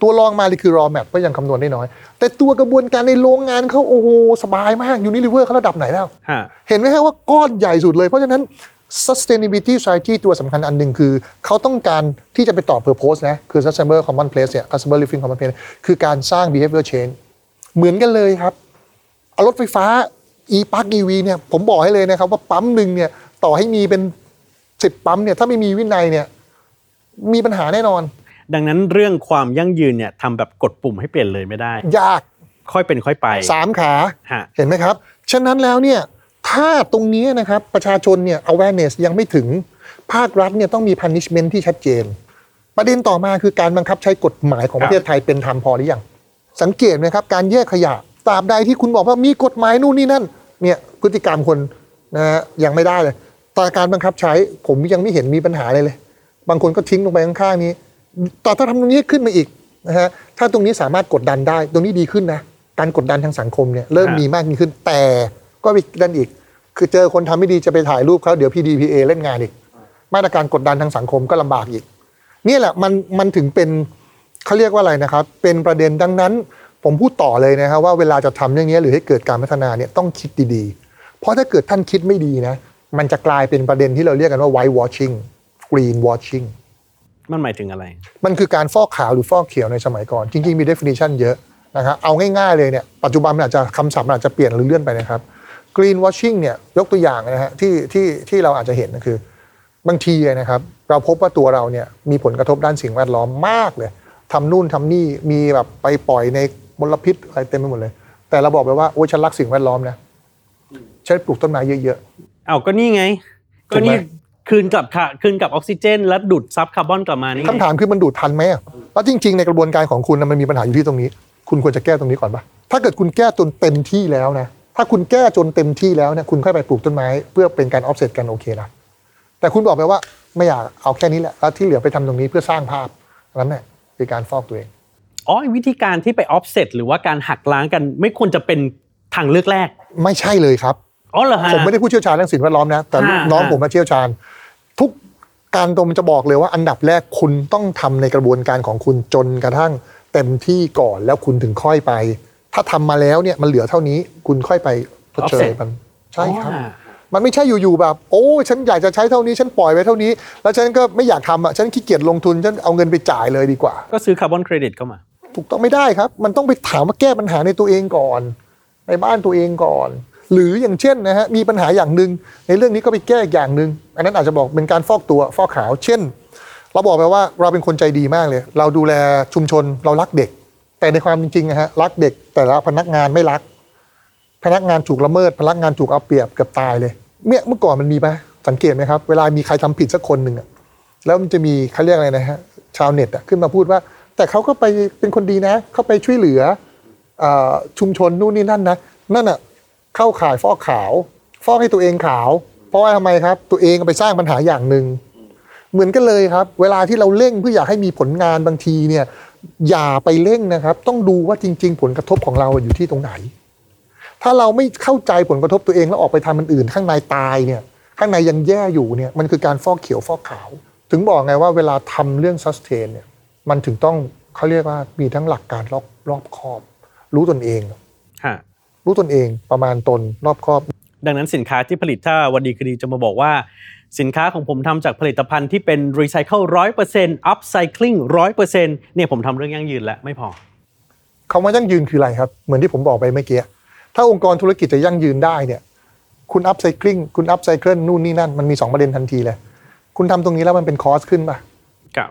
ตัวรองมาเลยคือ raw mat ก็ยังคำนวณได้น้อย แต่ตัวกระบวนการในโรงงานเขาโอ้โหสบายมากยูนิลิเวอร์เขาระดับไหนแล้วฮะเห็นไหมฮะว่าก้อนใหญ่สุดเลยเพราะฉะนั้น sustainability strategy ตัวสำคัญอันหนึ่งคือ เขาต้องการที่จะไปตอบ purpose นะ คือ sustainable common place เนี่ย customer living common place คือการสร้าง behavior change เหมือนกันเลยครับ เอารถไฟฟ้า e park ev เนี่ย ผมบอกให้เลยนะครับว่าปั๊มหนึ่งเนี่ย ต่อให้มีเป็นสิบปั๊มเนี่ย ถ้าไม่มีวินัยเนี่ย มีปัญหาแน่นอน ดังนั้นเรื่องความยั่งยืนเนี่ยทำแบบกดปุ่มให้เปลี่ยนเลยไม่ได้ ยาก ค่อยเป็นค่อยไปสามขา ฮะ เห็นไหมครับ ฉะนั้นแล้วเนี่ย ถ้าตรงนี้นะครับประชาชนเนี่ย awareness ยังไม่ถึงภาครัฐเนี่ยต้องมี punishment ที่ชัดเจน ประเด็นต่อมาคือการบังคับใช้กฎหมายของครัปบระเทศไทยเป็นธรรมพอหรือยังสังเกตไหมครับการแยกขยะตราบใดที่คุณบอกว่ามีกฎหมายนู่นนี่นั่นเนี่ยพฤติกรรมคนนะฮะยังไม่ได้เลยแต่การบังคับใช้ผมยังไม่เห็นมีปัญหาเลยเลย บางคนก็ทิ้งลงไปข้างๆนี้แต่ถ้าทำตรงนี้ขึ้นมาอีกนะฮะถ้าตรงนี้สามารถกดดันได้ ตรงนี้ดีขึ้นนะการกดดันทางสังคมเนี่ยเริ่มฮะมีมากยิ่งขึ้นแต่ก็มีดันอีก คือเจอคนทำไม่ดีจะไปถ่ายรูปเขาเดี๋ยว PDPA เล่นงานอีก มาตรการกดดันทางสังคมก็ลำบากอีกเนี่ยแหละมันมันถึงเป็นเขาเรียกว่าอะไรนะครับ เป็นประเด็นดังนั้น ผมพูดต่อเลยนะครับว่าเวลาจะทำเรื่องนี้หรือให้เกิดการพัฒนาเนี่ยต้องคิดดีๆ เพราะถ้าเกิดท่านคิดไม่ดีนะ มันจะกลายเป็นประเด็นที่เราเรียกกันว่า white washing green washing มันหมายถึงอะไร มันคือการฟอกขาวหรือฟอกเขียวในสมัยก่อน จริง ๆ มี definition เยอะนะครับเอาง่ายๆเลยเนี่ยปัจจุบันมันอาจจะคำศัพท์มันอาจจะเปลี่ยนหรือเลื่อนไปนะครับ green washing เนี่ยยกตัวอย่างนะฮะที่ที่ที่เราอาจจะเห็นก็คือ บางทีนะครับเราพบว่าตัวเราเนี่ยมีผลกระทบด้านสิ่งแวดล้อมมากเลยทำนู่นทำนี่มีแบบไปปล่อยในมลพิษอะไรเต็มไปหมดเลย แต่เราบอกไปว่าโอ้ยฉันรักสิ่งแวดล้อมนะฉันปลูกต้นไม้เยอะเอาก็นี่ไงถูกไหมก็นี่คืนกลับค่ะคืนกลับออกซิเจน และดูดซับคาร์บอนกลับมานี่ๆไงคำถามคือมันดูดทันไหมอะแล้วจริง ๆ ในกระบวนการของคุณนะมันมีปัญหาอยู่ที่ตรงนี้ คุณควรจะแก้ตรงนี้ก่อนปะถ้าเกิดคุณแก้จนเต็มที่แล้วนะ ถ้าคุณแก้จนเต็มที่แล้วเนี่ยคุณค่อยไปปลูกต้นไม้ เพื่อเป็นการออฟเซตกันโอเคนะแต่คุณบอกไปว่าไม่อยากเอาแค่นี้แหละแล้วที่เหลือไปทำตรงนี้เพื่อสร้างภาพนั้นแหละคือการฟอกตัวเองอ๋อวิธีการที่ไปออฟเซตหรือว่าการหักล้างกัน ไม่ควรจะเป็นทางเลือกแรก ไม่ใช่เลยครับอ๋อเหรอฮะผมไม่ได้ผู้เชี่ยวชาญเรื่องสิ่งแวดล้อมนะแต่ฮะน้องฮะผมมาเชี่ยวชาญ ทุกการตรงจะบอกเลยว่าอันดับแรกคุณต้องทำในกระบวนการของคุณจนกระทั่งเต็มที่ก่อนแล้วคุณถึงค่อยไป ถ้าทำมาแล้วเนี่ยมันเหลือเท่านี้ คุณค่อยไปชดเชยมันใช่ครับอ๋อมันไม่ใช่อยู่ๆแบบ โอ้ฉันอยากจะใช้เท่านี้ฉันปล่อยไว้เท่านี้ แล้วฉันก็ไม่อยากทำอะฉันขี้เกียจลงทุนฉันเอาเงินไปจ่ายเลยดีกว่า ก็ซื้อคาร์บอนเครดิตเข้ามา ถูกต้องไม่ได้ครับ มันต้องไปถามว่าแก้ปัญหาในตัวเองก่อน ในบ้านตัวเองก่อน หรืออย่างเช่นนะฮะมีปัญหาอย่างหนึ่งในเรื่องนี้ก็ไปแก้อีกอย่างหนึ่งอันนั้นอาจจะบอกเป็นการฟอกตัวฟอกขาว เช่น เราบอกไปว่าเราเป็นคนใจดีมากเลย เราดูแลชุมชนเรารักเด็ก แต่ในความจริงนะฮะรักเด็กแต่ละพนักงานไม่รัก พนักงานถูกละเมิด พนักงานถูกเอาเปรียบเกือบตายเลยเนี่ยเมื่อก่อนมันมีไหมสังเกตไหมครับ เวลามีใครทำผิดสักคนหนึ่งอะแล้วมันจะมีเขาเรียกอะไรนะฮะชาวเน็ตอะขึ้นมาพูดว่า แต่เขาก็ไปเป็นคนดีนะ เขาไปช่วยเหลือออชุมชนนู่นนี่นั่นนะนั่นอะเข้าข่ายฟอกขาว ฟอกให้ตัวเองขาว เพราะว่าทำไมครับ ตัวเองไปสร้างปัญหาอย่างหนึ่งเหมือนกันเลยครับ เวลาที่เราเร่งเพื่ออยากให้มีผลงานบางทีเนี่ย อย่าไปเร่งนะครับ ต้องดูว่าจริง ๆ ผลกระทบของเราอยู่ที่ตรงไหน ถ้าเราไม่เข้าใจผลกระทบตัวเองแล้วออกไปทำมันอื่น ข้างในตายเนี่ยข้างในยังแย่อยู่เนี่ยมันคือการฟอกเขียวฟอกขาว ถึงบอกไงว่าเวลาทำเรื่อง sustain เนี่ยมันถึงต้องเขาเรียกว่ามีทั้งหลักการรอบรอบคอบ รู้ตนเองฮะรู้ตนเองประมาณตนรอบคอบ ดังนั้นสินค้าที่ผลิตถ้าวันดีคืนดีจะมาบอกว่า สินค้าของผมทำจากผลิตภัณฑ์ที่เป็นรีไซเคิลร้อยเปอร์เซ็นต์อัพไซคลิงร้อยเปอร์เซ็นต์เนี่ยผมทำเรื่องยั่งยืนแล้วไม่พอคำว่ายั่งยืนคืออะไรครับ เหมือนที่ผมบอกไปเมื่อกี้ถ้าองค์กรธุรกิจจะยั่งยืนได้เนี่ยคุณอัพไซคลิงคุณอัพไซเคิลนู่นนี่นั่นมันมี 2 ประเด็นทันทีเลย คุณทำตรงนี้แล้วมันเป็นคอสขึ้นป่ะกับ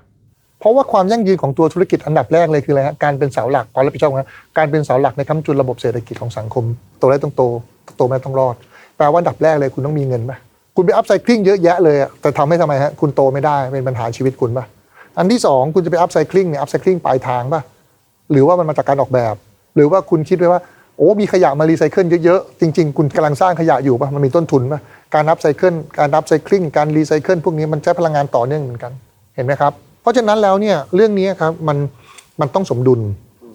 เพราะว่าความยั่งยืนของตัวธุรกิจอันดับแรกเลยคืออะไรฮะการเป็นเสาหลักความรับผิดชอบของการเป็นเสาหลักในคำจุนระบบเศรษฐกิจของสังคมโตได้ต้องโตโตไม่ได้ต้องรอด แปลว่าอันดับแรกเลยคุณต้องมีเงินป่ะ คุณไปอัพไซคลิงเยอะแยะเลยแต่ทำให้ทำไมฮะคุณโตไม่ได้เป็นปัญหาชีวิตคุณป่ะอันที่สองคุณจะไปอัพไซคลิงเนี่ยอัพไซคลิงปลายทางป่ะหรือว่ามันมาจากการออกแบบ หรือว่าคุณคิดไว้ว่าโอ้มีขยะมารีไซเคิลเยอะๆจริง ๆ คุณกำลังสร้างขยะอยู่ป่ะมันมีต้นทุนป่ะการ upcycle การ upcycling การรีไซเคิลพวกนี้มันใช้พลังงานต่อเนื่องเหมือนกันเห็นไหมครับเพราะฉะนั้นแล้วเนี่ยเรื่องนี้ครับมันมันต้องสมดุล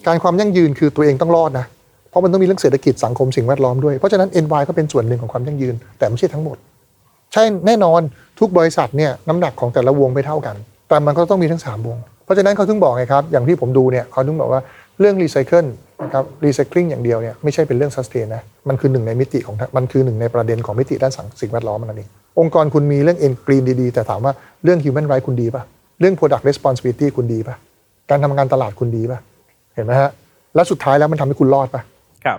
การความยั่งยืนคือตัวเองต้องรอดนะเพราะมันต้องมีเรื่องเศรษฐกิจสังคมสิ่งแวดล้อมด้วยเพราะฉะนั้น NY ก็เป็นส่วนหนึ่งของความยั่งยืน แต่ไม่ใช่ทั้งหมด ใช่แน่นอนทุกบริษัทเนี่ยน้ำหนักของแต่ละวงไม่เท่ากัน แต่มันก็ต้องมีทั้ง 3 วง เพราะฉะนั้นเขาถึงบอกไงครับ อย่างที่ผมดูเนี่ยเขาถึงบอกว่าเรื่องรีไซเคิลนะครับ recycling อย่างเดียวเนี่ยไม่ใช่เป็นเรื่อง sustain นะมันคือหนึ่งในมิติของมันคือหนึ่งในประเด็นของมิติด้านสังสิ่งแวดล้อมมันนั่นเององค์กรคุณมีเรื่อง envi green ดีๆ แต่ถามว่าเรื่อง human right คุณดีป่ะ เรื่อง product responsibility คุณดีป่ะ การทำงานตลาดคุณดีป่ะ เห็นไหมฮะ แล้วสุดท้ายแล้วมันทำให้คุณรอดป่ะกับ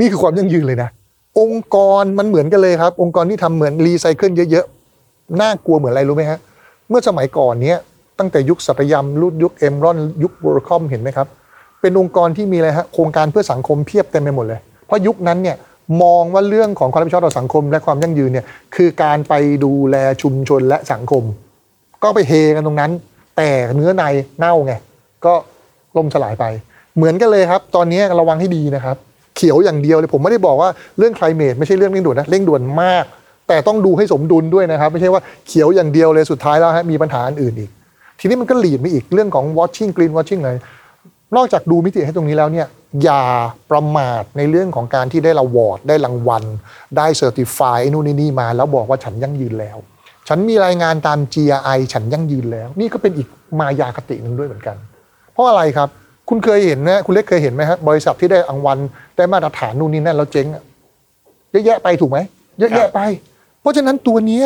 นี่คือความยั่งยืนเลยนะ องค์กรมันเหมือนกันเลยครับ องค์กรที่ทำเหมือนรีไซเคิลเยอะๆน่ากลัวเหมือนอะไรรู้ไหมฮะเมื่อสมัยก่อนเนี้ยตั้งแต่ยุคสัตยำรุ่นยุคเอมรอนยุค w ว r ร์คอมเห็นไหมครับ เป็นองค์กรที่มีอะไรฮะโครงการเพื่อสังคมเพียบเต็มไปหมดเลย เพราะยุคนั้นเนี่ยมองว่าเรื่องของความรับผิดชอบต่อสังคม และความยั่งยืนเนี่ยคือการไปดูแลชุมชนและสังคม ก็ไปเฮกันตรงนั้น แต่เนื้อในเน่าไงก็ล่มสลายไป เหมือนกันเลยครับ ตอนนี้ระวังให้ดีนะครับ ขียวอย่างเดียวเลย ผมไม่ได้บอกว่าเรื่อง climate ไม่ใช่เรื่องเร่งด่วนนะเร่งด่วนมาก แต่ต้องดูให้สมดุลด้วยนะครับ ไม่ใช่ว่าเขียวอย่างเดียวเลยสุดท้ายแล้วฮะมีปัญหาอื่นอีก ทีนี้มันก็หลีดไปอีกเรื่องของ watching green watching เลยนอกจากดูมิติให้ตรงนี้แล้วเนี่ยอย่าประมาทในเรื่องของการที่ได้รางวอร์ดได้รางวัล ได้เซอร์ติฟายนู่นนี่นี่มา แล้วบอกว่าฉันยั่งยืนแล้ว ฉันมีรายงานตาม GRI ฉันยั่งยืนแล้ว นี่ก็เป็นอีกมายาคติหนึ่งด้วยเหมือนกัน เพราะอะไรครับ คุณเคยเห็นนะคุณเล็กเคยเห็นไหมฮะบริษัทที่ได้รางวัลได้มาตรฐานนู่นนี่นั่นแล้วเจ๊งอะเยอะแยะไปถูกไหมเยอะแยะไป เพราะฉะนั้นตัวนี้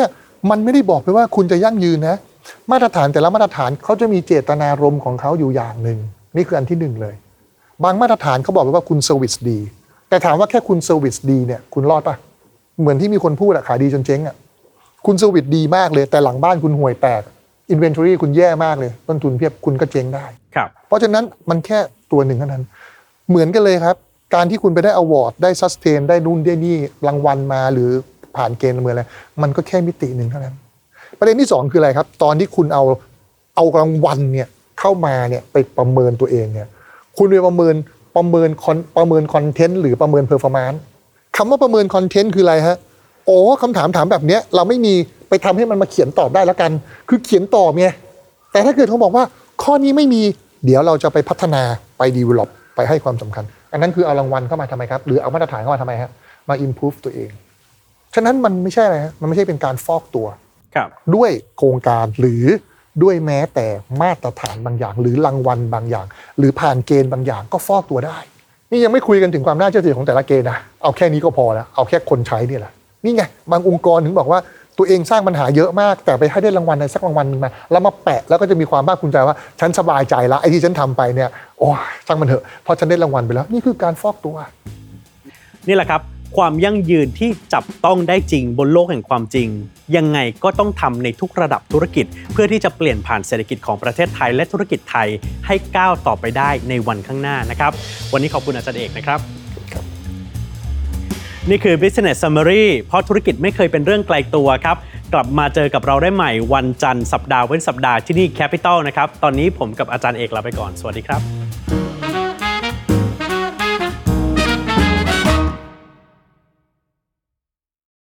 มันไม่ได้บอกไปว่าคุณจะยั่งยืนนะ มาตรฐานแต่ละมาตรฐานเขาจะมีเจตนารมณ์ของเขาอยู่อย่างหนึ่งนี่คืออันที่หนึ่งเลย บางมาตรฐานเขาบอกไว้ว่าคุณ service ดี แต่ถามว่าแค่คุณ service ดีเนี่ยคุณรอดปะเหมือนที่มีคนพูดอะขายดีจนเจ๊งอะคุณ service ดีมากเลย แต่หลังบ้านคุณห่วยแตก inventory คุณแย่มากเลย ต้นทุนเพียบคุณก็เจ๊งได้ ครับ เพราะฉะนั้นมันแค่ตัวหนึ่งเท่านั้น เหมือนกันเลยครับ การที่คุณไปได้ award ได้ sustain ได้นู่นได้นี่รางวัลมาหรือผ่านเกณฑ์เหมือนอะไรมันก็แค่มิติหนึ่งเท่านั้น ประเด็นที่สองคืออะไรครับ ตอนที่คุณเอาเอารางวัลเนี่ยเข้ามาเนี่ยไปประเมินตัวเองเนี่ยคุณไปประเมินประเมิน con ประเมิน content หรือประเมิน performance คำว่าประเมิน content คืออะไรฮะโอ้คำถามถามแบบเนี้ยเราไม่มี ไปทำให้มันมาเขียนตอบได้แล้วกัน คือเขียนตอบไงแต่ถ้าเกิดเขาบอกว่าข้อนี้ไม่มีเดี๋ยวเราจะไปพัฒนาไป develop ไปให้ความสำคัญ อันนั้นคือเอารางวัลเข้ามาทำไมครับ หรือเอามาตรฐานเข้ามาทำไมฮะมา improve ตัวเอง ฉะนั้นมันไม่ใช่อะไรฮะมันไม่ใช่เป็นการฟอกตัวครับด้วยโครงการหรือด้วยแม้แต่มาตรฐานบางอย่าง หรือรางวัลบางอย่าง หรือผ่านเกณฑ์บางอย่างก็ฟอกตัวได้ นี่ยังไม่คุยกันถึงความน่าเชื่อถือของแต่ละเกณฑ์นะเอาแค่นี้ก็พอแล้วเอาแค่คนใช้นี่แหละนี่ไงบางองค์กรถึงบอกว่า ตัวเองสร้างปัญหาเยอะมาก แต่ไปให้ได้รางวัลในสักรางวัลหนึงมาแล้วมาแปะแล้วก็จะมีความภาคภูมิใจว่า ฉันสบายใจล้วไอ้ที่ฉันทำไปเนี่ยโอ้ยช่างมันเถอะเพราะฉันได้รางวัลไปแล้ว นี่คือการฟอกตัว นี่แหละครับ ความยั่งยืนที่จับต้องได้จริงบนโลกแห่งความจริง ยังไงก็ต้องทำในทุกระดับธุรกิจ เพื่อที่จะเปลี่ยนผ่านเศรษฐกิจของประเทศไทย และธุรกิจไทยให้ก้าวต่อไปได้ในวันข้างหน้านะครับ วันนี้ขอบคุณอาจารย์เอกนะครับ นี่คือ Business Summary เพราะธุรกิจไม่เคยเป็นเรื่องไกลตัวครับ กลับมาเจอกับเราได้ใหม่วันจันทร์สัปดาห์เว้นสัปดาห์ที่นี่ Capital นะครับ ตอนนี้ผมกับอาจารย์เอกลาไปก่อน สวัสดีครับ